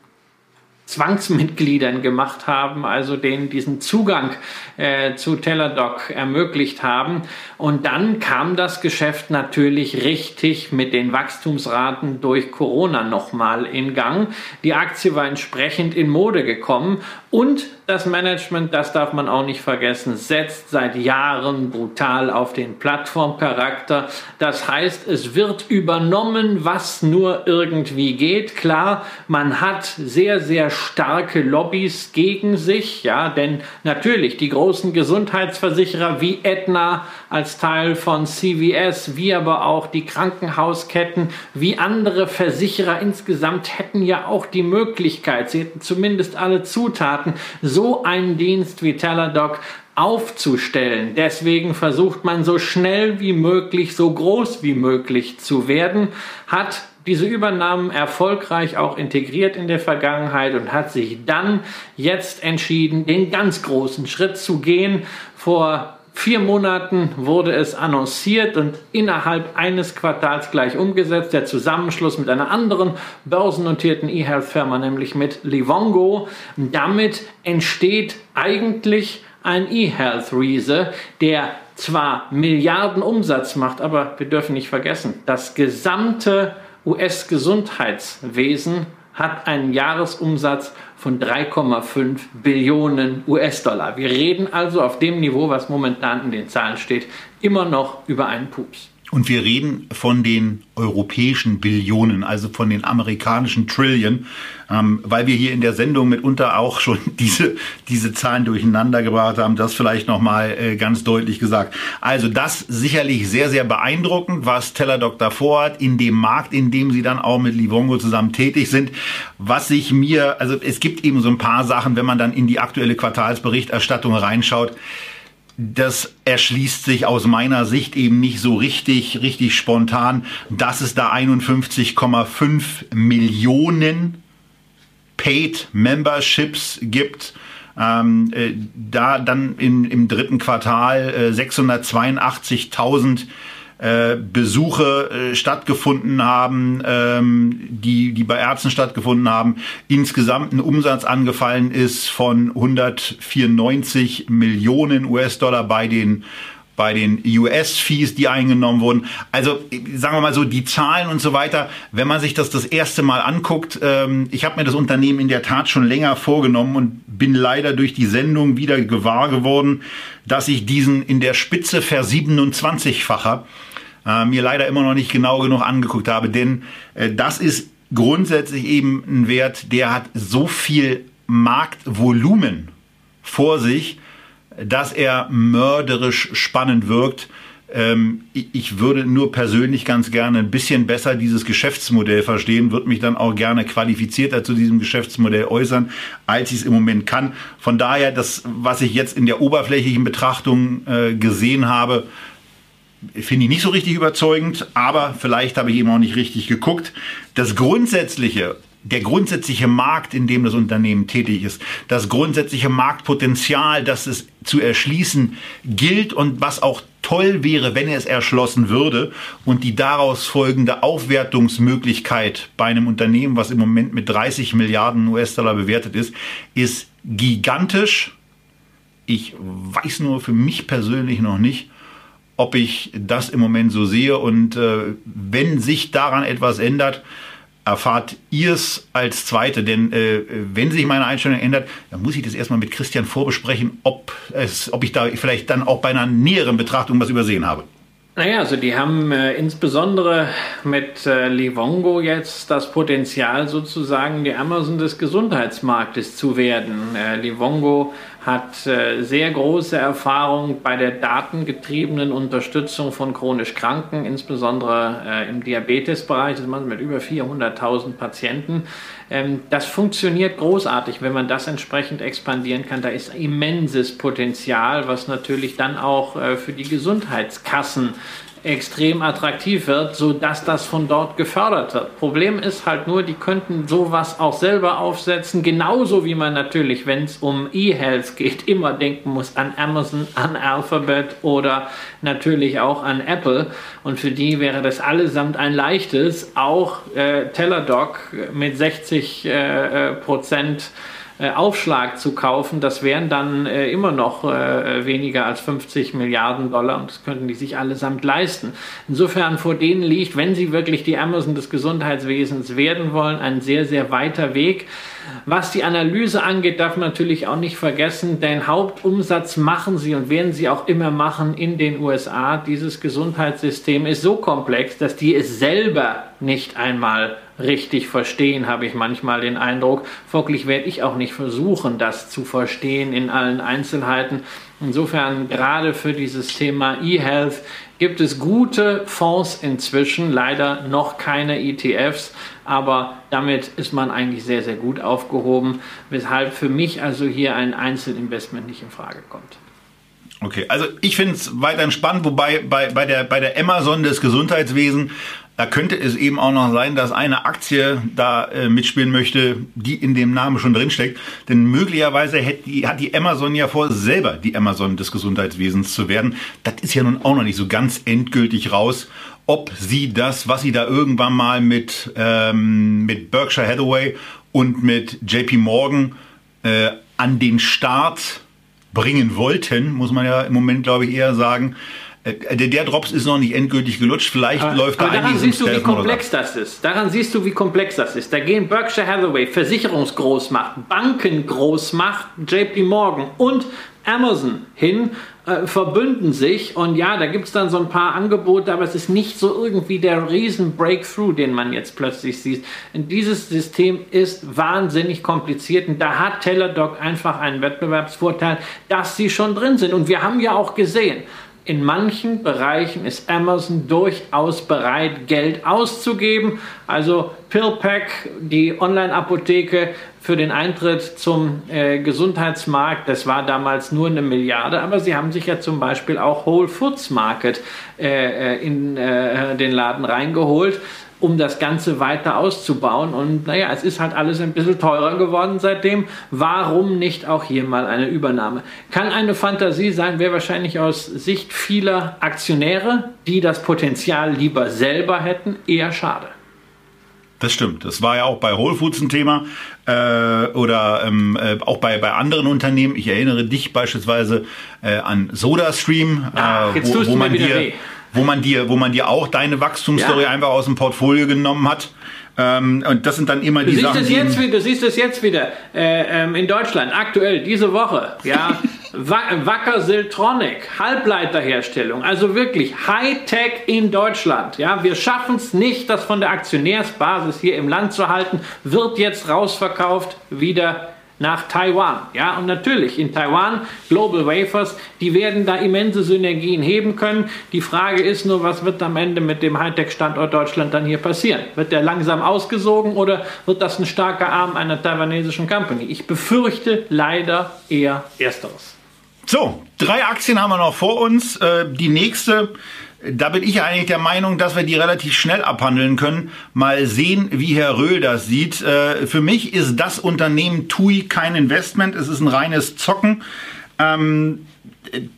Zwangsmitgliedern gemacht haben, also denen diesen Zugang äh, zu Teladoc ermöglicht haben. Und dann kam das Geschäft natürlich richtig mit den Wachstumsraten durch Corona nochmal in Gang. Die Aktie war entsprechend in Mode gekommen und das Management, das darf man auch nicht vergessen, setzt seit Jahren brutal auf den Plattformcharakter. Das heißt, es wird übernommen, was nur irgendwie geht. Klar, man hat sehr, sehr starke Lobbys gegen sich, ja, denn natürlich die großen Gesundheitsversicherer wie Aetna als Teil von CVS, wie aber auch die Krankenhausketten, wie andere Versicherer insgesamt hätten ja auch die Möglichkeit, sie hätten zumindest alle Zutaten, so einen Dienst wie Teladoc aufzustellen. Deswegen versucht man so schnell wie möglich, so groß wie möglich zu werden, hat diese Übernahmen erfolgreich auch integriert in der Vergangenheit und hat sich dann jetzt entschieden, den ganz großen Schritt zu gehen. Vor vier Monaten wurde es annonciert und innerhalb eines Quartals gleich umgesetzt. Der Zusammenschluss mit einer anderen börsennotierten E-Health-Firma, nämlich mit Livongo. Damit entsteht eigentlich ein E-Health-Riese, der zwar Milliarden Umsatz macht, aber wir dürfen nicht vergessen, das gesamte US-Gesundheitswesen hat einen Jahresumsatz von 3,5 Billionen US-Dollar. Wir reden also auf dem Niveau, was momentan in den Zahlen steht, immer noch über einen Pups. Und wir reden von den europäischen Billionen, also von den amerikanischen Trillion, ähm, weil wir hier in der Sendung mitunter auch schon [LAUGHS] diese, diese Zahlen durcheinander gebracht haben. Das vielleicht nochmal äh, ganz deutlich gesagt. Also das sicherlich sehr, sehr beeindruckend, was Teladoc davor hat, in dem Markt, in dem sie dann auch mit Livongo zusammen tätig sind. Was sich mir, also es gibt eben so ein paar Sachen, wenn man dann in die aktuelle Quartalsberichterstattung reinschaut, das erschließt sich aus meiner Sicht eben nicht so richtig, richtig spontan, dass es da 51,5 Millionen Paid Memberships gibt. Ähm, äh, da dann in, im dritten Quartal äh, 682.000 äh, Besuche äh, stattgefunden haben, ähm, die, die bei Ärzten stattgefunden haben, insgesamt ein Umsatz angefallen ist von 194 Millionen US-Dollar bei den bei den US-Fees, die eingenommen wurden. Also sagen wir mal so, die Zahlen und so weiter, wenn man sich das das erste Mal anguckt, ähm, ich habe mir das Unternehmen in der Tat schon länger vorgenommen und bin leider durch die Sendung wieder gewahr geworden, dass ich diesen in der Spitze ver27-facher äh, mir leider immer noch nicht genau genug angeguckt habe, denn äh, das ist grundsätzlich eben ein Wert, der hat so viel Marktvolumen vor sich, dass er mörderisch spannend wirkt. Ähm, ich würde nur persönlich ganz gerne ein bisschen besser dieses Geschäftsmodell verstehen, würde mich dann auch gerne qualifizierter zu diesem Geschäftsmodell äußern, als ich es im Moment kann. Von daher, das, was ich jetzt in der oberflächlichen Betrachtung äh, gesehen habe, finde ich nicht so richtig überzeugend, aber vielleicht habe ich eben auch nicht richtig geguckt. Das Grundsätzliche, der grundsätzliche Markt, in dem das Unternehmen tätig ist, das grundsätzliche Marktpotenzial, das es zu erschließen gilt und was auch toll wäre, wenn es erschlossen würde und die daraus folgende Aufwertungsmöglichkeit bei einem Unternehmen, was im Moment mit 30 Milliarden US-Dollar bewertet ist, ist gigantisch. Ich weiß nur für mich persönlich noch nicht, ob ich das im Moment so sehe. Und äh, wenn sich daran etwas ändert, erfahrt ihr es als Zweite. Denn äh, wenn sich meine Einstellung ändert, dann muss ich das erstmal mit Christian vorbesprechen, ob, es, ob ich da vielleicht dann auch bei einer näheren Betrachtung was übersehen habe. Naja, also die haben äh, insbesondere mit äh, Livongo jetzt das Potenzial sozusagen die Amazon des Gesundheitsmarktes zu werden. Äh, Livongo hat äh, sehr große Erfahrung bei der datengetriebenen Unterstützung von chronisch Kranken, insbesondere äh, im Diabetesbereich, das man mit über 400.000 Patienten. Ähm, das funktioniert großartig, wenn man das entsprechend expandieren kann. Da ist immenses Potenzial, was natürlich dann auch äh, für die Gesundheitskassen extrem attraktiv wird, so dass das von dort gefördert wird. Problem ist halt nur, die könnten sowas auch selber aufsetzen, genauso wie man natürlich, wenn es um E-Health geht, [LAUGHS] immer denken muss an Amazon, an Alphabet oder natürlich auch an Apple. Und für die wäre das allesamt ein leichtes, auch äh, Teladoc mit 60 äh, äh, Prozent Aufschlag zu kaufen, das wären dann äh, immer noch äh, weniger als 50 Milliarden Dollar und das könnten die sich allesamt leisten. Insofern vor denen liegt, wenn sie wirklich die Amazon des Gesundheitswesens werden wollen, ein sehr, sehr weiter Weg. Was die Analyse angeht, darf man natürlich auch nicht vergessen, den Hauptumsatz machen sie und werden sie auch immer machen in den USA. Dieses Gesundheitssystem ist so komplex, dass die es selber nicht einmal richtig verstehen, habe ich manchmal den Eindruck. Folglich werde ich auch nicht versuchen, das zu verstehen in allen Einzelheiten. Insofern gerade für dieses Thema E-Health gibt es gute Fonds inzwischen, leider noch keine ETFs, aber damit ist man eigentlich sehr, sehr gut aufgehoben, weshalb für mich also hier ein Einzelinvestment nicht in Frage kommt. Okay, also ich finde es weiterhin spannend, wobei bei, bei, der, bei der Amazon des Gesundheitswesens da könnte es eben auch noch sein, dass eine Aktie da äh, mitspielen möchte, die in dem Namen schon drinsteckt. Denn möglicherweise hat die, hat die Amazon ja vor, selber die Amazon des Gesundheitswesens zu werden. Das ist ja nun auch noch nicht so ganz endgültig raus, ob sie das, was sie da irgendwann mal mit, ähm, mit Berkshire Hathaway und mit JP Morgan äh, an den Start bringen wollten, muss man ja im Moment, glaube ich, eher sagen, der, der Drops ist noch nicht endgültig gelutscht. Vielleicht aber, läuft da aber daran siehst du, wie komplex das ist. Daran siehst du, wie komplex das ist. Da gehen Berkshire Hathaway, Versicherungsgroßmacht, Bankengroßmacht, JP Morgan und Amazon hin, äh, verbünden sich und ja, da gibt es dann so ein paar Angebote, aber es ist nicht so irgendwie der riesen Breakthrough, den man jetzt plötzlich sieht. Und dieses System ist wahnsinnig kompliziert und da hat Teladoc einfach einen Wettbewerbsvorteil, dass sie schon drin sind. Und wir haben ja auch gesehen, in manchen Bereichen ist Amazon durchaus bereit, Geld auszugeben. Also PillPack, die Online-Apotheke für den Eintritt zum äh, Gesundheitsmarkt, das war damals nur eine Milliarde, aber sie haben sich ja zum Beispiel auch Whole Foods Market äh, äh in äh, den Laden reingeholt um das Ganze weiter auszubauen. Und naja, es ist halt alles ein bisschen teurer geworden seitdem. Warum nicht auch hier mal eine Übernahme? Kann eine Fantasie sein, wäre wahrscheinlich aus Sicht vieler Aktionäre, die das Potenzial lieber selber hätten, eher schade. Das stimmt. Das war ja auch bei Whole Foods ein Thema äh, oder ähm, äh, auch bei, bei anderen Unternehmen. Ich erinnere dich beispielsweise äh, an SodaStream, Ach, äh, wo, wo man dir weh wo man dir, wo man dir auch deine Wachstumsstory ja. einfach aus dem Portfolio genommen hat. Ähm, und das sind dann immer die du Sachen. Jetzt wieder, du siehst es jetzt wieder äh, ähm, in Deutschland, aktuell, diese Woche. Ja, [LAUGHS] Wacker Siltronic, Halbleiterherstellung, also wirklich Hightech in Deutschland. Ja, wir schaffen es nicht, das von der Aktionärsbasis hier im Land zu halten, wird jetzt rausverkauft, wieder nach Taiwan. Ja, und natürlich in Taiwan, Global Wafers, die werden da immense Synergien heben können. Die Frage ist nur, was wird am Ende mit dem Hightech-Standort Deutschland dann hier passieren? Wird der langsam ausgesogen oder wird das ein starker Arm einer taiwanesischen Company? Ich befürchte leider eher Ersteres. So, drei Aktien haben wir noch vor uns. Äh, die nächste da bin ich eigentlich der Meinung, dass wir die relativ schnell abhandeln können. Mal sehen, wie Herr Röhl das sieht. Äh, für mich ist das Unternehmen TUI kein Investment. Es ist ein reines Zocken. Ähm,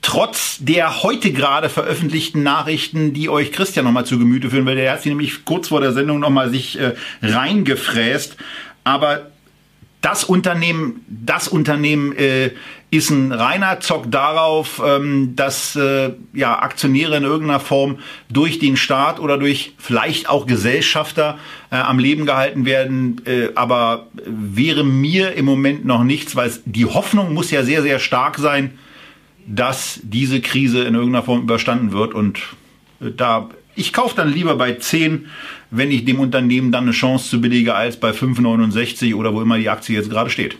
trotz der heute gerade veröffentlichten Nachrichten, die euch Christian nochmal zu Gemüte führen will, der hat sie nämlich kurz vor der Sendung nochmal sich äh, reingefräst. Aber das Unternehmen, das Unternehmen äh, ist ein reiner Zock darauf, ähm, dass äh, ja, Aktionäre in irgendeiner Form durch den Staat oder durch vielleicht auch Gesellschafter äh, am Leben gehalten werden. Äh, aber wäre mir im Moment noch nichts, weil die Hoffnung muss ja sehr, sehr stark sein, dass diese Krise in irgendeiner Form überstanden wird. Und äh, da ich kaufe dann lieber bei 10, wenn ich dem Unternehmen dann eine Chance zu billige, als bei 5,69 oder wo immer die Aktie jetzt gerade steht.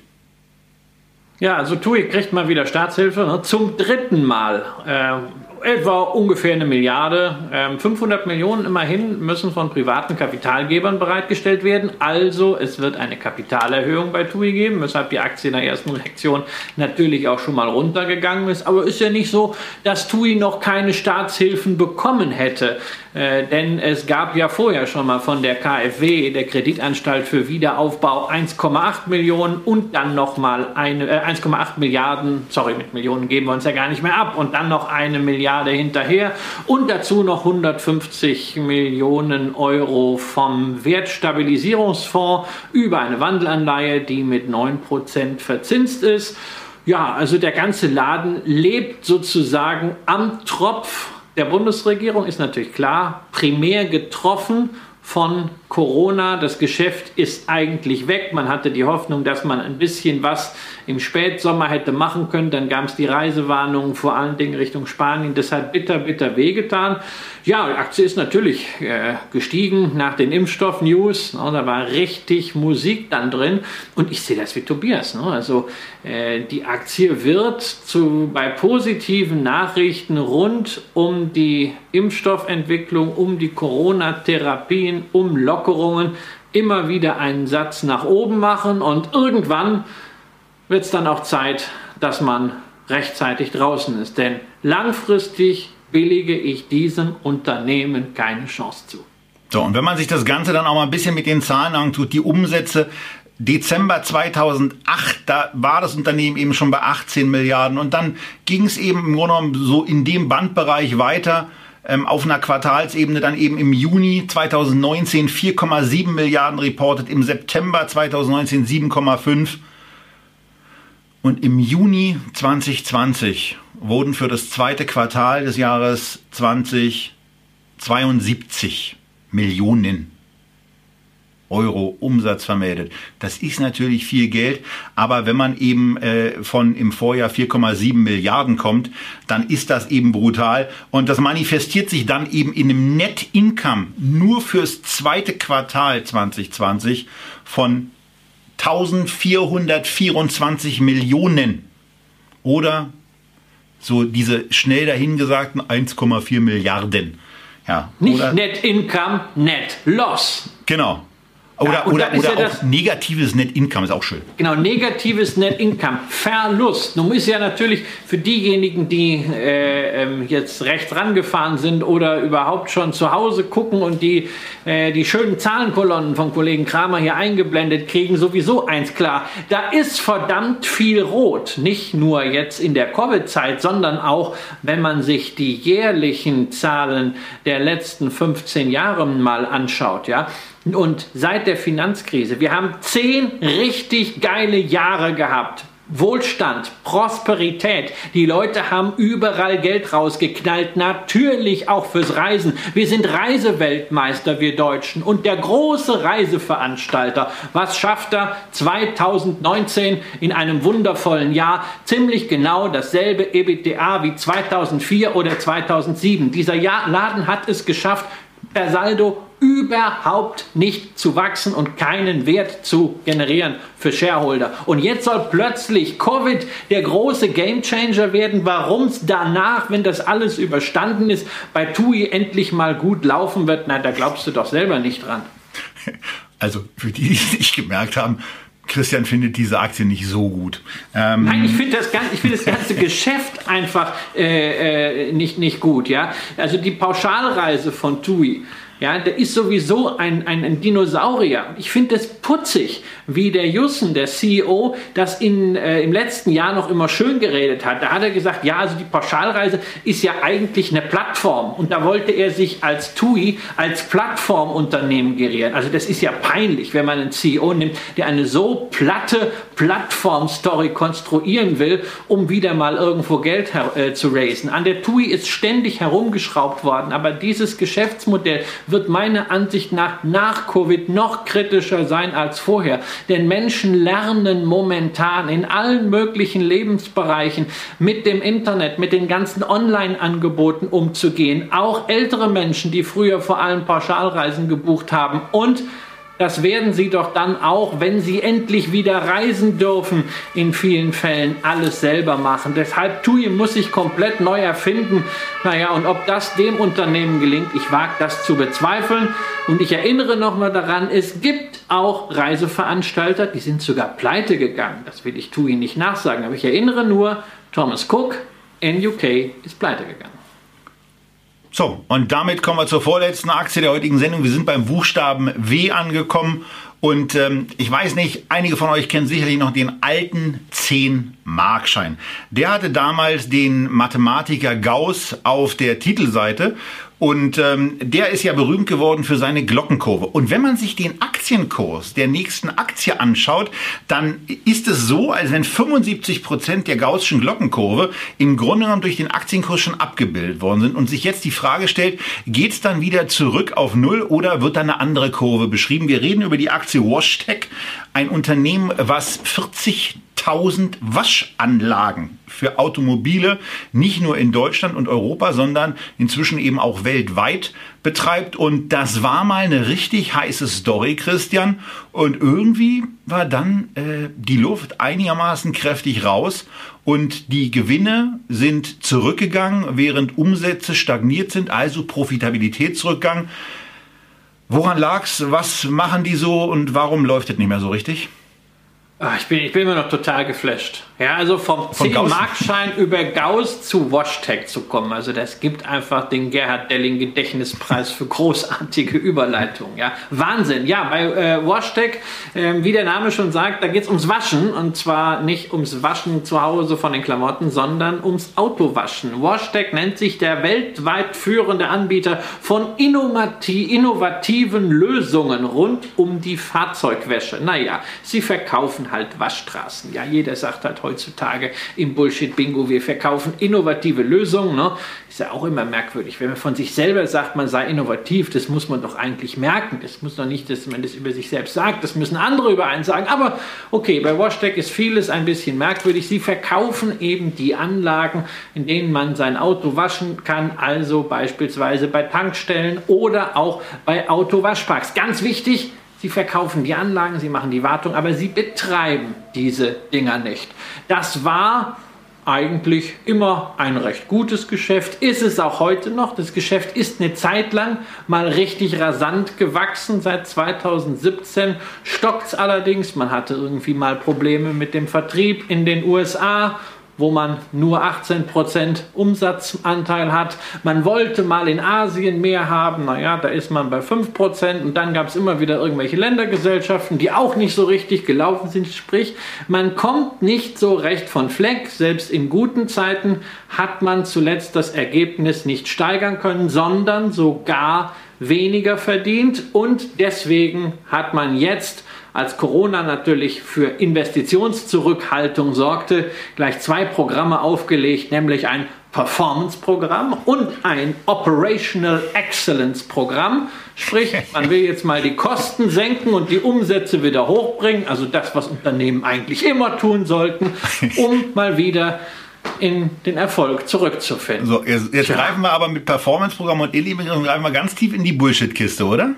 Ja, also TUI kriegt mal wieder Staatshilfe ne? zum dritten Mal. Äh, etwa ungefähr eine Milliarde. 500 ähm, Millionen immerhin müssen von privaten Kapitalgebern bereitgestellt werden. Also es wird eine Kapitalerhöhung bei TUI geben, weshalb die Aktie in der ersten Reaktion natürlich auch schon mal runtergegangen ist. Aber ist ja nicht so, dass TUI noch keine Staatshilfen bekommen hätte. Äh, denn es gab ja vorher schon mal von der KfW, der Kreditanstalt für Wiederaufbau, 1,8 Millionen und dann nochmal äh, 1,8 Milliarden, sorry, mit Millionen geben wir uns ja gar nicht mehr ab, und dann noch eine Milliarde hinterher und dazu noch 150 Millionen Euro vom Wertstabilisierungsfonds über eine Wandelanleihe, die mit 9% verzinst ist. Ja, also der ganze Laden lebt sozusagen am Tropf der Bundesregierung ist natürlich klar, primär getroffen von Corona. Das Geschäft ist eigentlich weg. Man hatte die Hoffnung, dass man ein bisschen was im Spätsommer hätte machen können. Dann gab es die Reisewarnungen vor allen Dingen Richtung Spanien. Das hat bitter, bitter wehgetan. Ja, die Aktie ist natürlich äh, gestiegen nach den Impfstoff-News. Ne, da war richtig Musik dann drin. Und ich sehe das wie Tobias. Ne? Also äh, die Aktie wird zu, bei positiven Nachrichten rund um die Impfstoffentwicklung, um die Corona-Therapien, um Lockerungen immer wieder einen Satz nach oben machen. Und irgendwann wird es dann auch Zeit, dass man rechtzeitig draußen ist. Denn langfristig billige ich diesem Unternehmen keine Chance zu. So, und wenn man sich das Ganze dann auch mal ein bisschen mit den Zahlen antut, die Umsätze Dezember 2008, da war das Unternehmen eben schon bei 18 Milliarden und dann ging es eben im Grunde genommen so in dem Bandbereich weiter ähm, auf einer Quartalsebene dann eben im Juni 2019 4,7 Milliarden reportet, im September 2019 7,5 und im Juni 2020 wurden für das zweite Quartal des Jahres 2072 Millionen Euro Umsatz vermeldet. Das ist natürlich viel Geld, aber wenn man eben äh, von im Vorjahr 4,7 Milliarden kommt, dann ist das eben brutal und das manifestiert sich dann eben in einem Net Income nur fürs zweite Quartal 2020 von 1424 Millionen. Oder so diese schnell dahingesagten 1,4 Milliarden. Ja, Nicht Net Income, Net Loss. Genau. Oder, ja, oder, oder ja auch negatives Net Income ist auch schön. Genau, negatives Net Income, Verlust. Nun ist ja natürlich für diejenigen, die äh, ähm, jetzt rechts rangefahren sind oder überhaupt schon zu Hause gucken und die äh, die schönen Zahlenkolonnen von Kollegen Kramer hier eingeblendet kriegen, sowieso eins klar. Da ist verdammt viel rot. Nicht nur jetzt in der Covid-Zeit, sondern auch, wenn man sich die jährlichen Zahlen der letzten 15 Jahre mal anschaut. Ja, und seit der Finanzkrise, wir haben zehn richtig geile Jahre gehabt. Wohlstand, Prosperität. Die Leute haben überall Geld rausgeknallt, natürlich auch fürs Reisen. Wir sind Reiseweltmeister, wir Deutschen. Und der große Reiseveranstalter, was schafft er 2019 in einem wundervollen Jahr? Ziemlich genau dasselbe EBITDA wie 2004 oder 2007. Dieser Laden hat es geschafft, per Saldo überhaupt nicht zu wachsen und keinen Wert zu generieren für Shareholder. Und jetzt soll plötzlich Covid der große Gamechanger werden. Warum es danach, wenn das alles überstanden ist, bei TUI endlich mal gut laufen wird, na, da glaubst du doch selber nicht dran. [LAUGHS] Also für die, die es nicht gemerkt haben, Christian findet diese Aktie nicht so gut. Ähm Nein, ich finde das, find das ganze [LAUGHS] Geschäft einfach äh, äh, nicht, nicht gut. Ja? Also die Pauschalreise von TUI Ja, der ist sowieso ein, ein, ein Dinosaurier. Ich finde es putzig, wie der Jussen, der CEO, das in, äh, im letzten Jahr noch immer schön geredet hat. Da hat er gesagt, ja, also die Pauschalreise ist ja eigentlich eine Plattform und da wollte er sich als TUI, als Plattformunternehmen gerieren. Also das ist ja peinlich, wenn man einen CEO nimmt, der eine so platte Plattform-Story konstruieren will, um wieder mal irgendwo Geld äh, zu raisen. An der TUI ist ständig herumgeschraubt worden, aber dieses Geschäftsmodell wird meiner Ansicht nach nach Covid noch kritischer sein als vorher. Denn Menschen lernen momentan in allen möglichen Lebensbereichen mit dem Internet, mit den ganzen Online-Angeboten umzugehen. Auch ältere Menschen, die früher vor allem Pauschalreisen gebucht haben und das werden sie doch dann auch, wenn sie endlich wieder reisen dürfen, in vielen Fällen alles selber machen. Deshalb TUI muss sich komplett neu erfinden. Naja, und ob das dem Unternehmen gelingt, ich wage das zu bezweifeln. Und ich erinnere nochmal daran, es gibt auch Reiseveranstalter, die sind sogar pleite gegangen. Das will ich TUI nicht nachsagen, aber ich erinnere nur, Thomas Cook in UK ist pleite gegangen. So, und damit kommen wir zur vorletzten Aktie der heutigen Sendung. Wir sind beim Buchstaben W angekommen. Und ähm, ich weiß nicht, einige von euch kennen sicherlich noch den alten 10-Markschein. Der hatte damals den Mathematiker Gauss auf der Titelseite und ähm, der ist ja berühmt geworden für seine Glockenkurve. Und wenn man sich den Aktienkurs der nächsten Aktie anschaut, dann ist es so, als wenn 75 Prozent der Gaußschen Glockenkurve im Grunde genommen durch den Aktienkurs schon abgebildet worden sind und sich jetzt die Frage stellt, geht es dann wieder zurück auf Null oder wird dann eine andere Kurve beschrieben? Wir reden über die Aktie WashTech, ein Unternehmen, was 40 1000 Waschanlagen für Automobile nicht nur in Deutschland und Europa, sondern inzwischen eben auch weltweit betreibt. Und das war mal eine richtig heiße Story, Christian. Und irgendwie war dann äh, die Luft einigermaßen kräftig raus und die Gewinne sind zurückgegangen, während Umsätze stagniert sind, also Profitabilität zurückgegangen. Woran lag's? Was machen die so und warum läuft es nicht mehr so richtig? Ah, ich bin, ich bin immer noch total geflasht. Ja, also vom 10-Markschein über Gauss zu WashTag zu kommen. Also das gibt einfach den Gerhard Delling Gedächtnispreis für großartige Überleitungen. Ja, Wahnsinn. Ja, bei äh, WashTag, äh, wie der Name schon sagt, da geht es ums Waschen. Und zwar nicht ums Waschen zu Hause von den Klamotten, sondern ums Autowaschen. WashTag nennt sich der weltweit führende Anbieter von innovativen Lösungen rund um die Fahrzeugwäsche. Naja, sie verkaufen halt Waschstraßen. Ja, jeder sagt halt heutzutage im Bullshit-Bingo, wir verkaufen innovative Lösungen. Ne? Ist ja auch immer merkwürdig, wenn man von sich selber sagt, man sei innovativ, das muss man doch eigentlich merken. Das muss doch nicht, dass man das über sich selbst sagt, das müssen andere über einen sagen. Aber okay, bei WashTech ist vieles ein bisschen merkwürdig. Sie verkaufen eben die Anlagen, in denen man sein Auto waschen kann, also beispielsweise bei Tankstellen oder auch bei Autowaschparks. Ganz wichtig, Sie verkaufen die Anlagen, sie machen die Wartung, aber sie betreiben diese Dinger nicht. Das war eigentlich immer ein recht gutes Geschäft, ist es auch heute noch. Das Geschäft ist eine Zeit lang mal richtig rasant gewachsen. Seit 2017 stockt es allerdings. Man hatte irgendwie mal Probleme mit dem Vertrieb in den USA wo man nur 18% Umsatzanteil hat. Man wollte mal in Asien mehr haben, naja, da ist man bei 5% und dann gab es immer wieder irgendwelche Ländergesellschaften, die auch nicht so richtig gelaufen sind. Sprich, man kommt nicht so recht von Fleck. Selbst in guten Zeiten hat man zuletzt das Ergebnis nicht steigern können, sondern sogar weniger verdient und deswegen hat man jetzt als Corona natürlich für Investitionszurückhaltung sorgte, gleich zwei Programme aufgelegt, nämlich ein Performance-Programm und ein Operational Excellence-Programm. Sprich, man will jetzt mal die Kosten senken und die Umsätze wieder hochbringen, also das, was Unternehmen eigentlich immer tun sollten, um [LAUGHS] mal wieder in den Erfolg zurückzufinden. So, jetzt, jetzt greifen wir aber mit Performance-Programm und Illy greifen wir ganz tief in die Bullshit-Kiste, oder?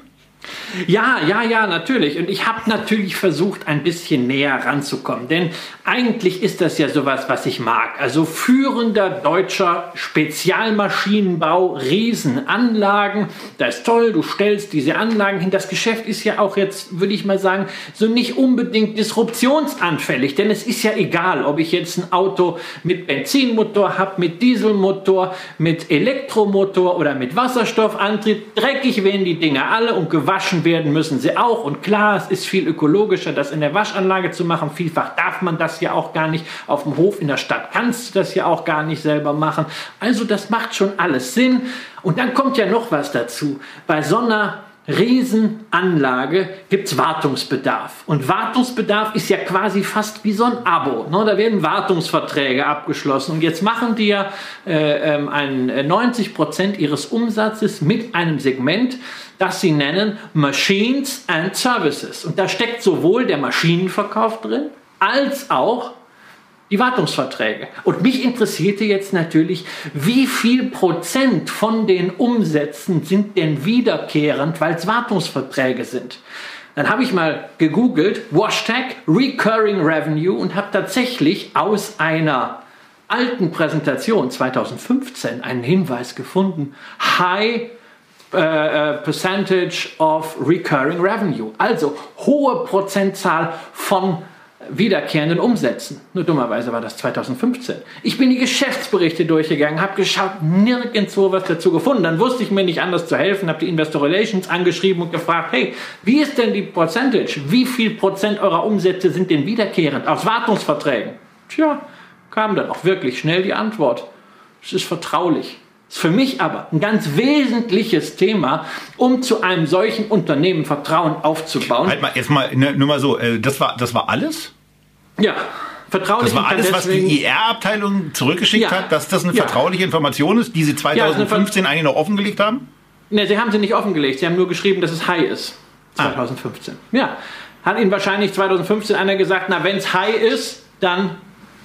Ja, ja, ja, natürlich. Und ich habe natürlich versucht, ein bisschen näher ranzukommen. Denn eigentlich ist das ja sowas, was ich mag. Also führender deutscher Spezialmaschinenbau, Riesenanlagen. Das ist toll, du stellst diese Anlagen hin. Das Geschäft ist ja auch jetzt, würde ich mal sagen, so nicht unbedingt disruptionsanfällig. Denn es ist ja egal, ob ich jetzt ein Auto mit Benzinmotor habe, mit Dieselmotor, mit Elektromotor oder mit Wasserstoffantrieb. Dreckig werden die Dinge alle und gewaschen werden müssen sie auch. Und klar, es ist viel ökologischer, das in der Waschanlage zu machen. Vielfach darf man das ja auch gar nicht. Auf dem Hof in der Stadt kannst du das ja auch gar nicht selber machen. Also das macht schon alles Sinn. Und dann kommt ja noch was dazu. Bei so einer Riesenanlage gibt es Wartungsbedarf. Und Wartungsbedarf ist ja quasi fast wie so ein Abo. Ne? Da werden Wartungsverträge abgeschlossen. Und jetzt machen die ja äh, ähm, ein, 90 äh, Prozent ihres Umsatzes mit einem Segment, das sie nennen Machines and Services. Und da steckt sowohl der Maschinenverkauf drin, als auch die Wartungsverträge. Und mich interessierte jetzt natürlich, wie viel Prozent von den Umsätzen sind denn wiederkehrend, weil es Wartungsverträge sind. Dann habe ich mal gegoogelt, Washtag Recurring Revenue und habe tatsächlich aus einer alten Präsentation 2015 einen Hinweis gefunden. High Uh, percentage of recurring revenue. Also hohe Prozentzahl von wiederkehrenden Umsätzen. Nur dummerweise war das 2015. Ich bin die Geschäftsberichte durchgegangen, habe geschaut, nirgendwo was dazu gefunden. Dann wusste ich mir nicht anders zu helfen, habe die Investor Relations angeschrieben und gefragt, hey, wie ist denn die Percentage? Wie viel Prozent eurer Umsätze sind denn wiederkehrend aus Wartungsverträgen? Tja, kam dann auch wirklich schnell die Antwort. Es ist vertraulich. Ist für mich aber ein ganz wesentliches Thema, um zu einem solchen Unternehmen Vertrauen aufzubauen. Halt mal, jetzt mal, ne, nur mal so, äh, das war, das war alles? Ja. Vertraulich das war alles, was die IR-Abteilung zurückgeschickt ja. hat, dass das eine ja. vertrauliche Information ist, die Sie 2015 ja, eigentlich noch offengelegt haben? Ne, Sie haben sie nicht offengelegt. Sie haben nur geschrieben, dass es high ist. 2015. Ah. Ja. Hat Ihnen wahrscheinlich 2015 einer gesagt, na, wenn es high ist, dann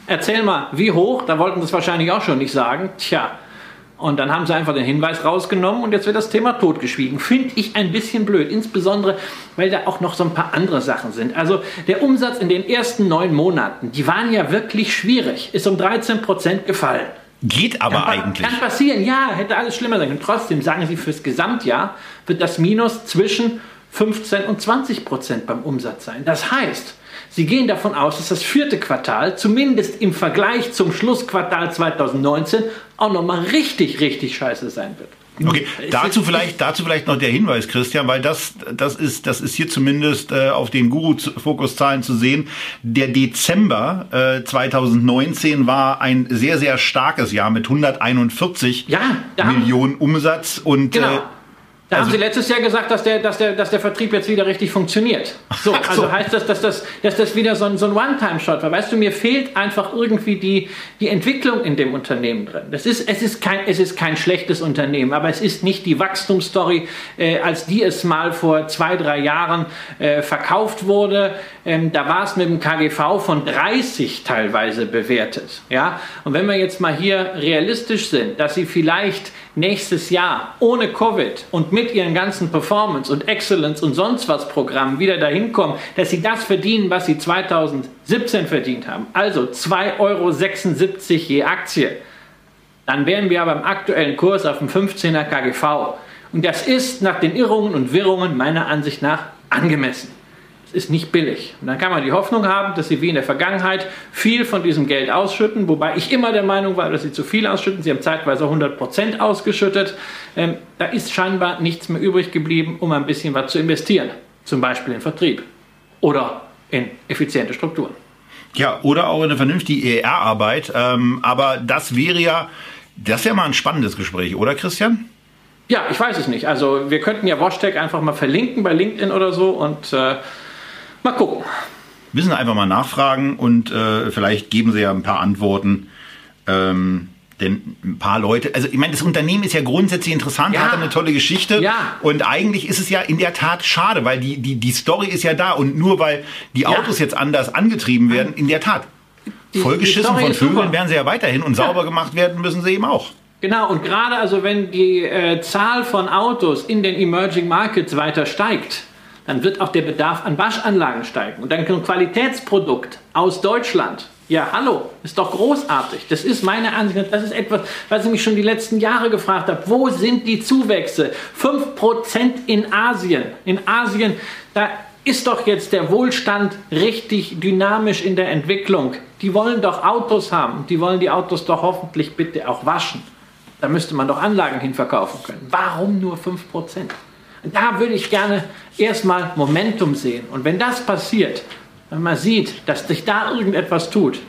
erzähl mal, wie hoch? Da wollten Sie es wahrscheinlich auch schon nicht sagen. Tja, und dann haben sie einfach den Hinweis rausgenommen und jetzt wird das Thema totgeschwiegen. Finde ich ein bisschen blöd, insbesondere weil da auch noch so ein paar andere Sachen sind. Also der Umsatz in den ersten neun Monaten, die waren ja wirklich schwierig, ist um 13 Prozent gefallen. Geht aber kann, eigentlich. Kann passieren, ja, hätte alles schlimmer sein können. Trotzdem sagen sie, fürs Gesamtjahr wird das Minus zwischen 15 und 20 Prozent beim Umsatz sein. Das heißt, Sie gehen davon aus, dass das vierte Quartal, zumindest im Vergleich zum Schlussquartal 2019, auch nochmal richtig, richtig scheiße sein wird. Okay, dazu vielleicht, dazu vielleicht noch der Hinweis, Christian, weil das, das ist, das ist hier zumindest äh, auf den Guru-Fokus-Zahlen zu sehen. Der Dezember äh, 2019 war ein sehr, sehr starkes Jahr mit 141 ja, Millionen Umsatz und genau. äh, da also, haben Sie letztes Jahr gesagt, dass der, dass, der, dass der Vertrieb jetzt wieder richtig funktioniert. So, also so. heißt das, dass das, dass das wieder so ein, so ein One-Time-Shot war. Weißt du, mir fehlt einfach irgendwie die, die Entwicklung in dem Unternehmen drin. Das ist, es, ist kein, es ist kein schlechtes Unternehmen, aber es ist nicht die Wachstumsstory, äh, als die es mal vor zwei, drei Jahren äh, verkauft wurde. Ähm, da war es mit dem KGV von 30 teilweise bewertet. Ja? Und wenn wir jetzt mal hier realistisch sind, dass sie vielleicht nächstes Jahr ohne Covid und mit ihren ganzen Performance und Excellence und sonst was Programmen wieder dahin kommen, dass sie das verdienen, was sie 2017 verdient haben, also 2,76 Euro je Aktie, dann wären wir aber im aktuellen Kurs auf dem 15er KGV. Und das ist nach den Irrungen und Wirrungen meiner Ansicht nach angemessen ist nicht billig. Und dann kann man die Hoffnung haben, dass sie wie in der Vergangenheit viel von diesem Geld ausschütten, wobei ich immer der Meinung war, dass sie zu viel ausschütten. Sie haben zeitweise 100% ausgeschüttet. Ähm, da ist scheinbar nichts mehr übrig geblieben, um ein bisschen was zu investieren. Zum Beispiel in Vertrieb oder in effiziente Strukturen. Ja, oder auch in eine vernünftige ER-Arbeit. Ähm, aber das wäre ja, das wäre mal ein spannendes Gespräch, oder Christian? Ja, ich weiß es nicht. Also wir könnten ja Washtag einfach mal verlinken bei LinkedIn oder so und äh, Mal gucken. Wir müssen einfach mal nachfragen und äh, vielleicht geben sie ja ein paar Antworten. Ähm, denn ein paar Leute, also ich meine, das Unternehmen ist ja grundsätzlich interessant, ja. hat eine tolle Geschichte. Ja. Und eigentlich ist es ja in der Tat schade, weil die, die, die Story ist ja da. Und nur weil die Autos ja. jetzt anders angetrieben werden, in der Tat. Die, vollgeschissen die von Vögeln werden sie ja weiterhin und sauber gemacht werden müssen sie eben auch. Genau, und gerade also wenn die äh, Zahl von Autos in den Emerging Markets weiter steigt, dann wird auch der Bedarf an Waschanlagen steigen. Und dann ein Qualitätsprodukt aus Deutschland. Ja, hallo, ist doch großartig. Das ist meine Ansicht. Das ist etwas, was ich mich schon die letzten Jahre gefragt habe. Wo sind die Zuwächse? 5% in Asien. In Asien, da ist doch jetzt der Wohlstand richtig dynamisch in der Entwicklung. Die wollen doch Autos haben. Die wollen die Autos doch hoffentlich bitte auch waschen. Da müsste man doch Anlagen hinverkaufen können. Warum nur 5%? Da würde ich gerne erstmal Momentum sehen. Und wenn das passiert, wenn man sieht, dass sich da irgendetwas tut,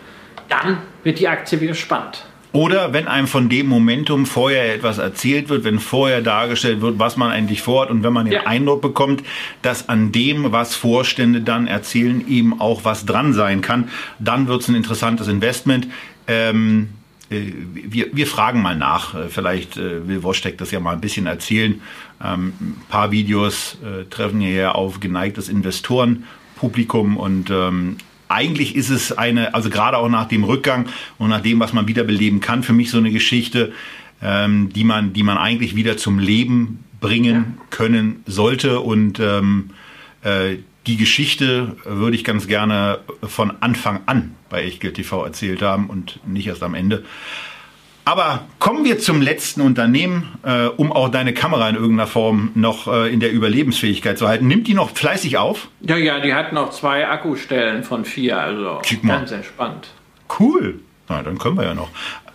dann wird die Aktie wieder spannend. Oder wenn einem von dem Momentum vorher etwas erzählt wird, wenn vorher dargestellt wird, was man eigentlich vorhat und wenn man den ja. Eindruck bekommt, dass an dem, was Vorstände dann erzählen, eben auch was dran sein kann, dann wird es ein interessantes Investment. Ähm, äh, wir, wir fragen mal nach. Äh, vielleicht äh, will Wostek das ja mal ein bisschen erzählen. Ähm, ein paar Videos äh, treffen hier auf geneigtes Investorenpublikum und ähm, eigentlich ist es eine, also gerade auch nach dem Rückgang und nach dem, was man wiederbeleben kann, für mich so eine Geschichte, ähm, die man, die man eigentlich wieder zum Leben bringen ja. können sollte und ähm, äh, die Geschichte würde ich ganz gerne von Anfang an bei Echtgeld TV erzählt haben und nicht erst am Ende. Aber kommen wir zum letzten Unternehmen, äh, um auch deine Kamera in irgendeiner Form noch äh, in der Überlebensfähigkeit zu halten. Nimmt die noch fleißig auf? Ja, ja, die hat noch zwei Akkustellen von vier, also ganz entspannt. Cool. Na, dann können wir ja noch.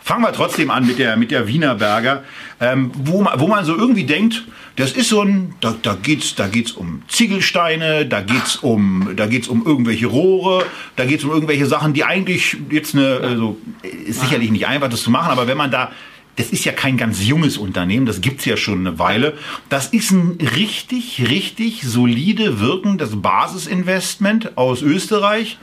Fangen wir trotzdem an mit der, mit der Wiener Berger, ähm, wo, man, wo man so irgendwie denkt, das ist so ein, da, da geht's, da geht's um Ziegelsteine, da geht's um, da geht's um irgendwelche Rohre, da geht's um irgendwelche Sachen, die eigentlich jetzt eine, also ist sicherlich nicht einfach, das zu machen, aber wenn man da das ist ja kein ganz junges Unternehmen, das gibt's ja schon eine Weile. Das ist ein richtig, richtig solide wirkendes Basisinvestment aus Österreich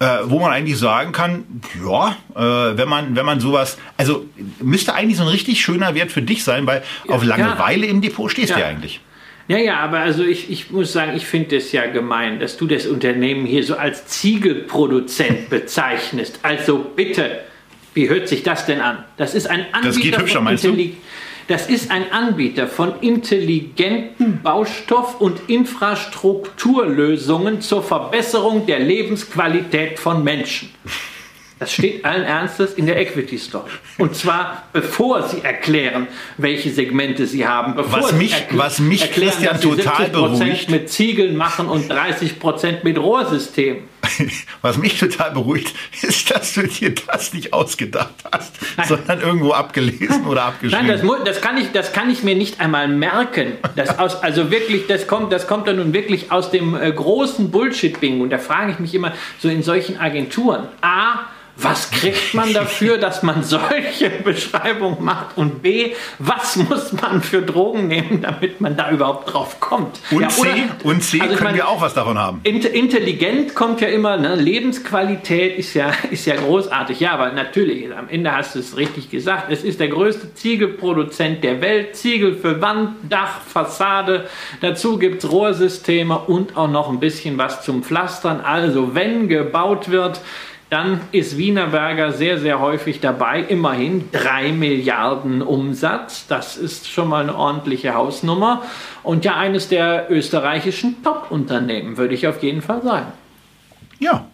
äh, wo man eigentlich sagen kann, ja, äh, wenn man wenn man sowas, also müsste eigentlich so ein richtig schöner Wert für dich sein, weil ja, auf Langeweile ja. im Depot stehst ja. du eigentlich. Ja, ja, aber also ich, ich muss sagen, ich finde es ja gemein, dass du das Unternehmen hier so als Ziegelproduzent bezeichnest. Also bitte, wie hört sich das denn an? Das ist ein Anbieter das geht hübscher, meinst du? Das ist ein Anbieter von intelligenten Baustoff- und Infrastrukturlösungen zur Verbesserung der Lebensqualität von Menschen. Das steht allen Ernstes in der Equity Story. Und zwar bevor Sie erklären, welche Segmente Sie haben. Bevor was mich, was mich erklären, Christian total beruhigt. mit Ziegeln machen und 30 mit Rohrsystemen. [LAUGHS] Was mich total beruhigt, ist, dass du dir das nicht ausgedacht hast, Nein. sondern irgendwo abgelesen oder abgeschrieben. Nein, das, das, kann ich, das kann ich mir nicht einmal merken. Das aus, also wirklich, das kommt, das kommt dann nun wirklich aus dem äh, großen Bullshit-Bingo. Und da frage ich mich immer so in solchen Agenturen. A, was kriegt man dafür, dass man solche [LAUGHS] Beschreibungen macht? Und B, was muss man für Drogen nehmen, damit man da überhaupt drauf kommt? Und ja, C, und C also können meine, wir auch was davon haben. Intelligent kommt ja immer, ne? Lebensqualität ist ja, [LAUGHS] ist ja großartig. Ja, aber natürlich, am Ende hast du es richtig gesagt, es ist der größte Ziegelproduzent der Welt. Ziegel für Wand, Dach, Fassade. Dazu gibt es Rohrsysteme und auch noch ein bisschen was zum Pflastern. Also wenn gebaut wird, dann ist Wienerberger sehr, sehr häufig dabei. Immerhin 3 Milliarden Umsatz. Das ist schon mal eine ordentliche Hausnummer. Und ja, eines der österreichischen Top-Unternehmen, würde ich auf jeden Fall sagen. Ja,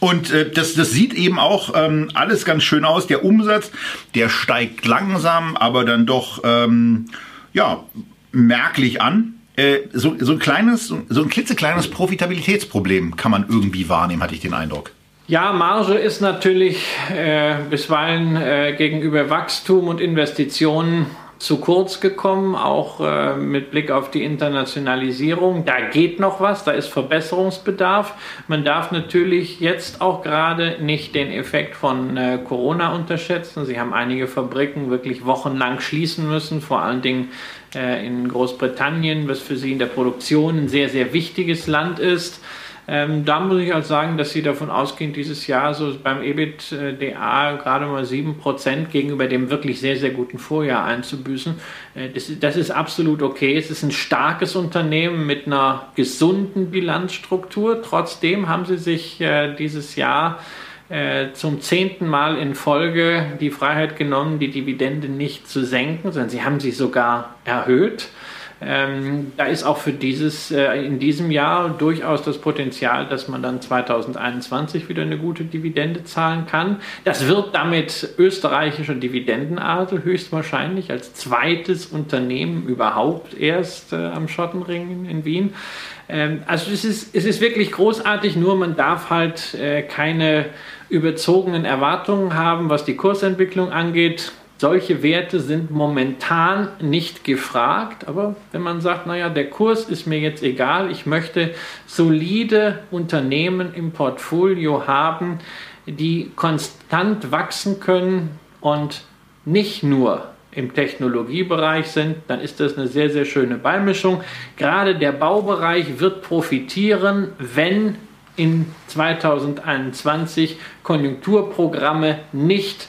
und äh, das, das sieht eben auch ähm, alles ganz schön aus. Der Umsatz, der steigt langsam, aber dann doch ähm, ja, merklich an. Äh, so, so ein kleines, so ein klitzekleines Profitabilitätsproblem kann man irgendwie wahrnehmen, hatte ich den Eindruck. Ja, Marge ist natürlich äh, bisweilen äh, gegenüber Wachstum und Investitionen zu kurz gekommen, auch äh, mit Blick auf die Internationalisierung. Da geht noch was, da ist Verbesserungsbedarf. Man darf natürlich jetzt auch gerade nicht den Effekt von äh, Corona unterschätzen. Sie haben einige Fabriken wirklich wochenlang schließen müssen, vor allen Dingen äh, in Großbritannien, was für sie in der Produktion ein sehr, sehr wichtiges Land ist. Ähm, da muss ich halt sagen, dass sie davon ausgehen, dieses Jahr so beim EBITDA gerade mal 7% gegenüber dem wirklich sehr, sehr guten Vorjahr einzubüßen. Äh, das, das, ist absolut okay. Es ist ein starkes Unternehmen mit einer gesunden Bilanzstruktur. Trotzdem haben sie sich äh, dieses Jahr äh, zum zehnten Mal in Folge die Freiheit genommen, die Dividende nicht zu senken, sondern sie haben sie sogar erhöht. Ähm, da ist auch für dieses, äh, in diesem Jahr durchaus das Potenzial, dass man dann 2021 wieder eine gute Dividende zahlen kann. Das wird damit österreichischer Dividendenadel höchstwahrscheinlich als zweites Unternehmen überhaupt erst äh, am Schottenring in Wien. Ähm, also es ist, es ist wirklich großartig, nur man darf halt äh, keine überzogenen Erwartungen haben, was die Kursentwicklung angeht. Solche Werte sind momentan nicht gefragt, aber wenn man sagt, naja, der Kurs ist mir jetzt egal, ich möchte solide Unternehmen im Portfolio haben, die konstant wachsen können und nicht nur im Technologiebereich sind, dann ist das eine sehr, sehr schöne Beimischung. Gerade der Baubereich wird profitieren, wenn in 2021 Konjunkturprogramme nicht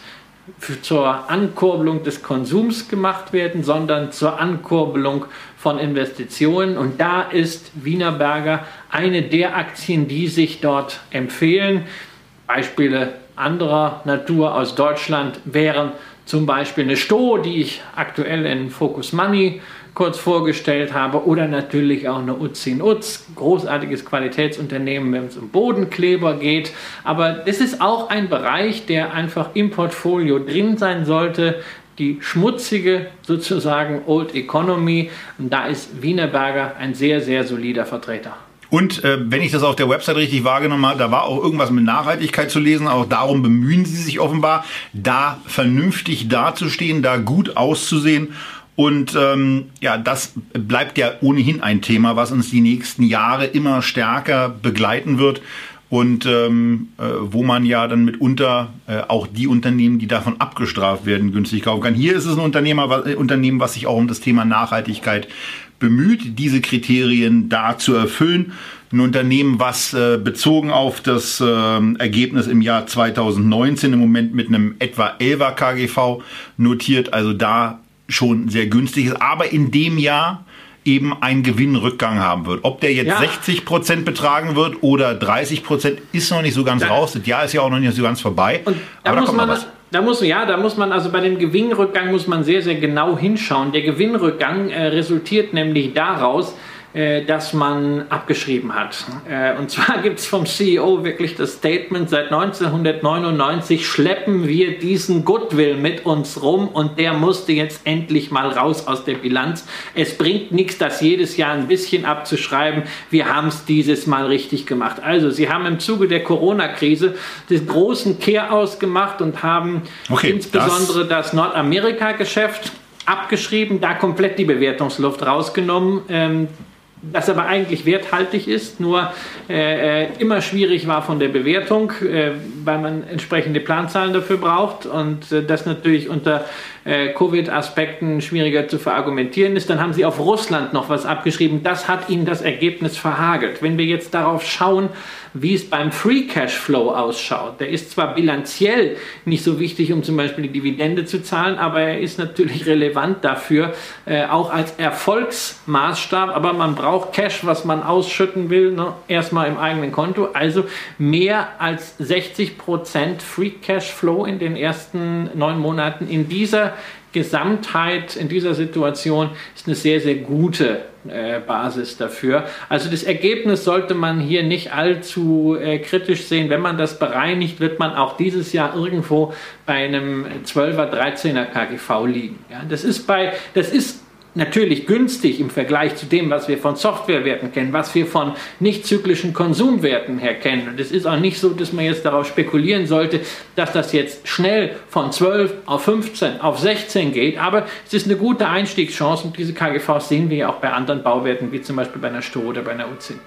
zur Ankurbelung des Konsums gemacht werden, sondern zur Ankurbelung von Investitionen. Und da ist Wienerberger eine der Aktien, die sich dort empfehlen. Beispiele anderer Natur aus Deutschland wären zum Beispiel eine Sto, die ich aktuell in Focus Money kurz vorgestellt habe, oder natürlich auch eine Utzin Utz, großartiges Qualitätsunternehmen, wenn es um Bodenkleber geht. Aber das ist auch ein Bereich, der einfach im Portfolio drin sein sollte. Die schmutzige sozusagen Old Economy. Und da ist Wienerberger ein sehr, sehr solider Vertreter. Und äh, wenn ich das auf der Website richtig wahrgenommen habe, da war auch irgendwas mit Nachhaltigkeit zu lesen. Auch darum bemühen sie sich offenbar, da vernünftig dazustehen, da gut auszusehen und ähm, ja, das bleibt ja ohnehin ein Thema, was uns die nächsten Jahre immer stärker begleiten wird und ähm, äh, wo man ja dann mitunter äh, auch die Unternehmen, die davon abgestraft werden, günstig kaufen kann. Hier ist es ein Unternehmer, was, äh, Unternehmen, was sich auch um das Thema Nachhaltigkeit bemüht, diese Kriterien da zu erfüllen. Ein Unternehmen, was äh, bezogen auf das äh, Ergebnis im Jahr 2019 im Moment mit einem etwa 11er KGV notiert, also da schon sehr günstig ist, aber in dem Jahr eben einen Gewinnrückgang haben wird. Ob der jetzt ja. 60 Prozent betragen wird oder 30 Prozent, ist noch nicht so ganz da, raus. Das Jahr ist ja auch noch nicht so ganz vorbei. Und da aber muss da kommt man, was. Da muss, ja, da muss man, also bei dem Gewinnrückgang muss man sehr, sehr genau hinschauen. Der Gewinnrückgang äh, resultiert nämlich daraus, äh, dass man abgeschrieben hat. Äh, und zwar [LAUGHS] gibt es vom CEO wirklich das Statement, seit 1999 schleppen wir diesen Goodwill mit uns rum und der musste jetzt endlich mal raus aus der Bilanz. Es bringt nichts, das jedes Jahr ein bisschen abzuschreiben. Wir haben es dieses Mal richtig gemacht. Also, Sie haben im Zuge der Corona-Krise den großen Kehraus gemacht und haben okay, insbesondere das, das Nordamerika-Geschäft abgeschrieben, da komplett die Bewertungsluft rausgenommen. Ähm, das aber eigentlich werthaltig ist, nur äh, äh, immer schwierig war von der Bewertung, äh, weil man entsprechende Planzahlen dafür braucht und äh, das natürlich unter äh, Covid-Aspekten schwieriger zu verargumentieren ist. Dann haben sie auf Russland noch was abgeschrieben. Das hat ihnen das Ergebnis verhagelt. Wenn wir jetzt darauf schauen, wie es beim Free Cash Flow ausschaut. Der ist zwar bilanziell nicht so wichtig, um zum Beispiel die Dividende zu zahlen, aber er ist natürlich [LAUGHS] relevant dafür, äh, auch als Erfolgsmaßstab. Aber man braucht Cash, was man ausschütten will, ne? erstmal im eigenen Konto. Also mehr als 60 Prozent Free Cash Flow in den ersten neun Monaten in dieser Gesamtheit in dieser Situation ist eine sehr, sehr gute äh, Basis dafür. Also das Ergebnis sollte man hier nicht allzu äh, kritisch sehen. Wenn man das bereinigt, wird man auch dieses Jahr irgendwo bei einem 12er, 13er KGV liegen. Ja, das ist bei, das ist natürlich günstig im Vergleich zu dem, was wir von Softwarewerten kennen, was wir von nicht zyklischen Konsumwerten her kennen. Und es ist auch nicht so, dass man jetzt darauf spekulieren sollte, dass das jetzt schnell von 12 auf 15 auf 16 geht. Aber es ist eine gute Einstiegschance und diese KGVs sehen wir ja auch bei anderen Bauwerten, wie zum Beispiel bei einer Sto oder bei einer Uzin.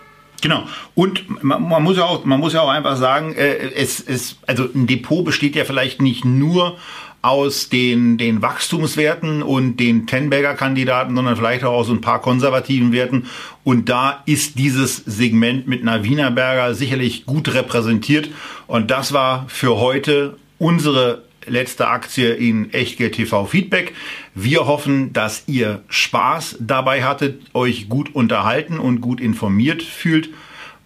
Genau. Und man, man, muss ja auch, man muss ja auch einfach sagen, äh, es, es, also ein Depot besteht ja vielleicht nicht nur aus den, den Wachstumswerten und den Tenberger-Kandidaten, sondern vielleicht auch aus ein paar konservativen Werten. Und da ist dieses Segment mit einer Wienerberger sicherlich gut repräsentiert. Und das war für heute unsere letzte Aktie in Echtgeld TV Feedback. Wir hoffen, dass ihr Spaß dabei hattet, euch gut unterhalten und gut informiert fühlt.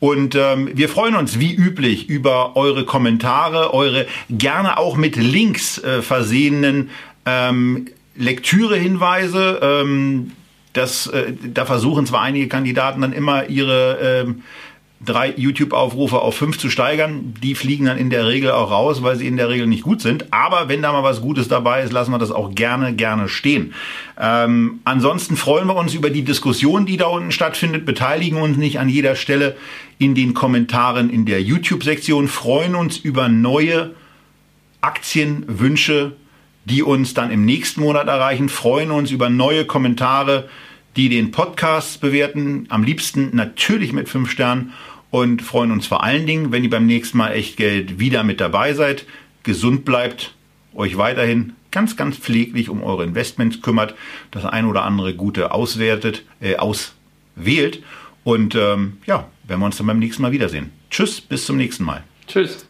Und ähm, wir freuen uns wie üblich über eure Kommentare, eure gerne auch mit Links äh, versehenen ähm, Lektürehinweise. Ähm, das, äh, da versuchen zwar einige Kandidaten dann immer ihre ähm, drei YouTube-Aufrufe auf fünf zu steigern. Die fliegen dann in der Regel auch raus, weil sie in der Regel nicht gut sind. Aber wenn da mal was Gutes dabei ist, lassen wir das auch gerne, gerne stehen. Ähm, ansonsten freuen wir uns über die Diskussion, die da unten stattfindet, beteiligen uns nicht an jeder Stelle in den Kommentaren in der YouTube-Sektion, freuen uns über neue Aktienwünsche, die uns dann im nächsten Monat erreichen, freuen uns über neue Kommentare, die den Podcast bewerten, am liebsten natürlich mit fünf Sternen und freuen uns vor allen Dingen, wenn ihr beim nächsten Mal Echtgeld wieder mit dabei seid, gesund bleibt, euch weiterhin ganz, ganz pfleglich um eure Investments kümmert, das ein oder andere Gute auswertet, äh, auswählt und ähm, ja, werden wir uns dann beim nächsten Mal wiedersehen. Tschüss, bis zum nächsten Mal. Tschüss.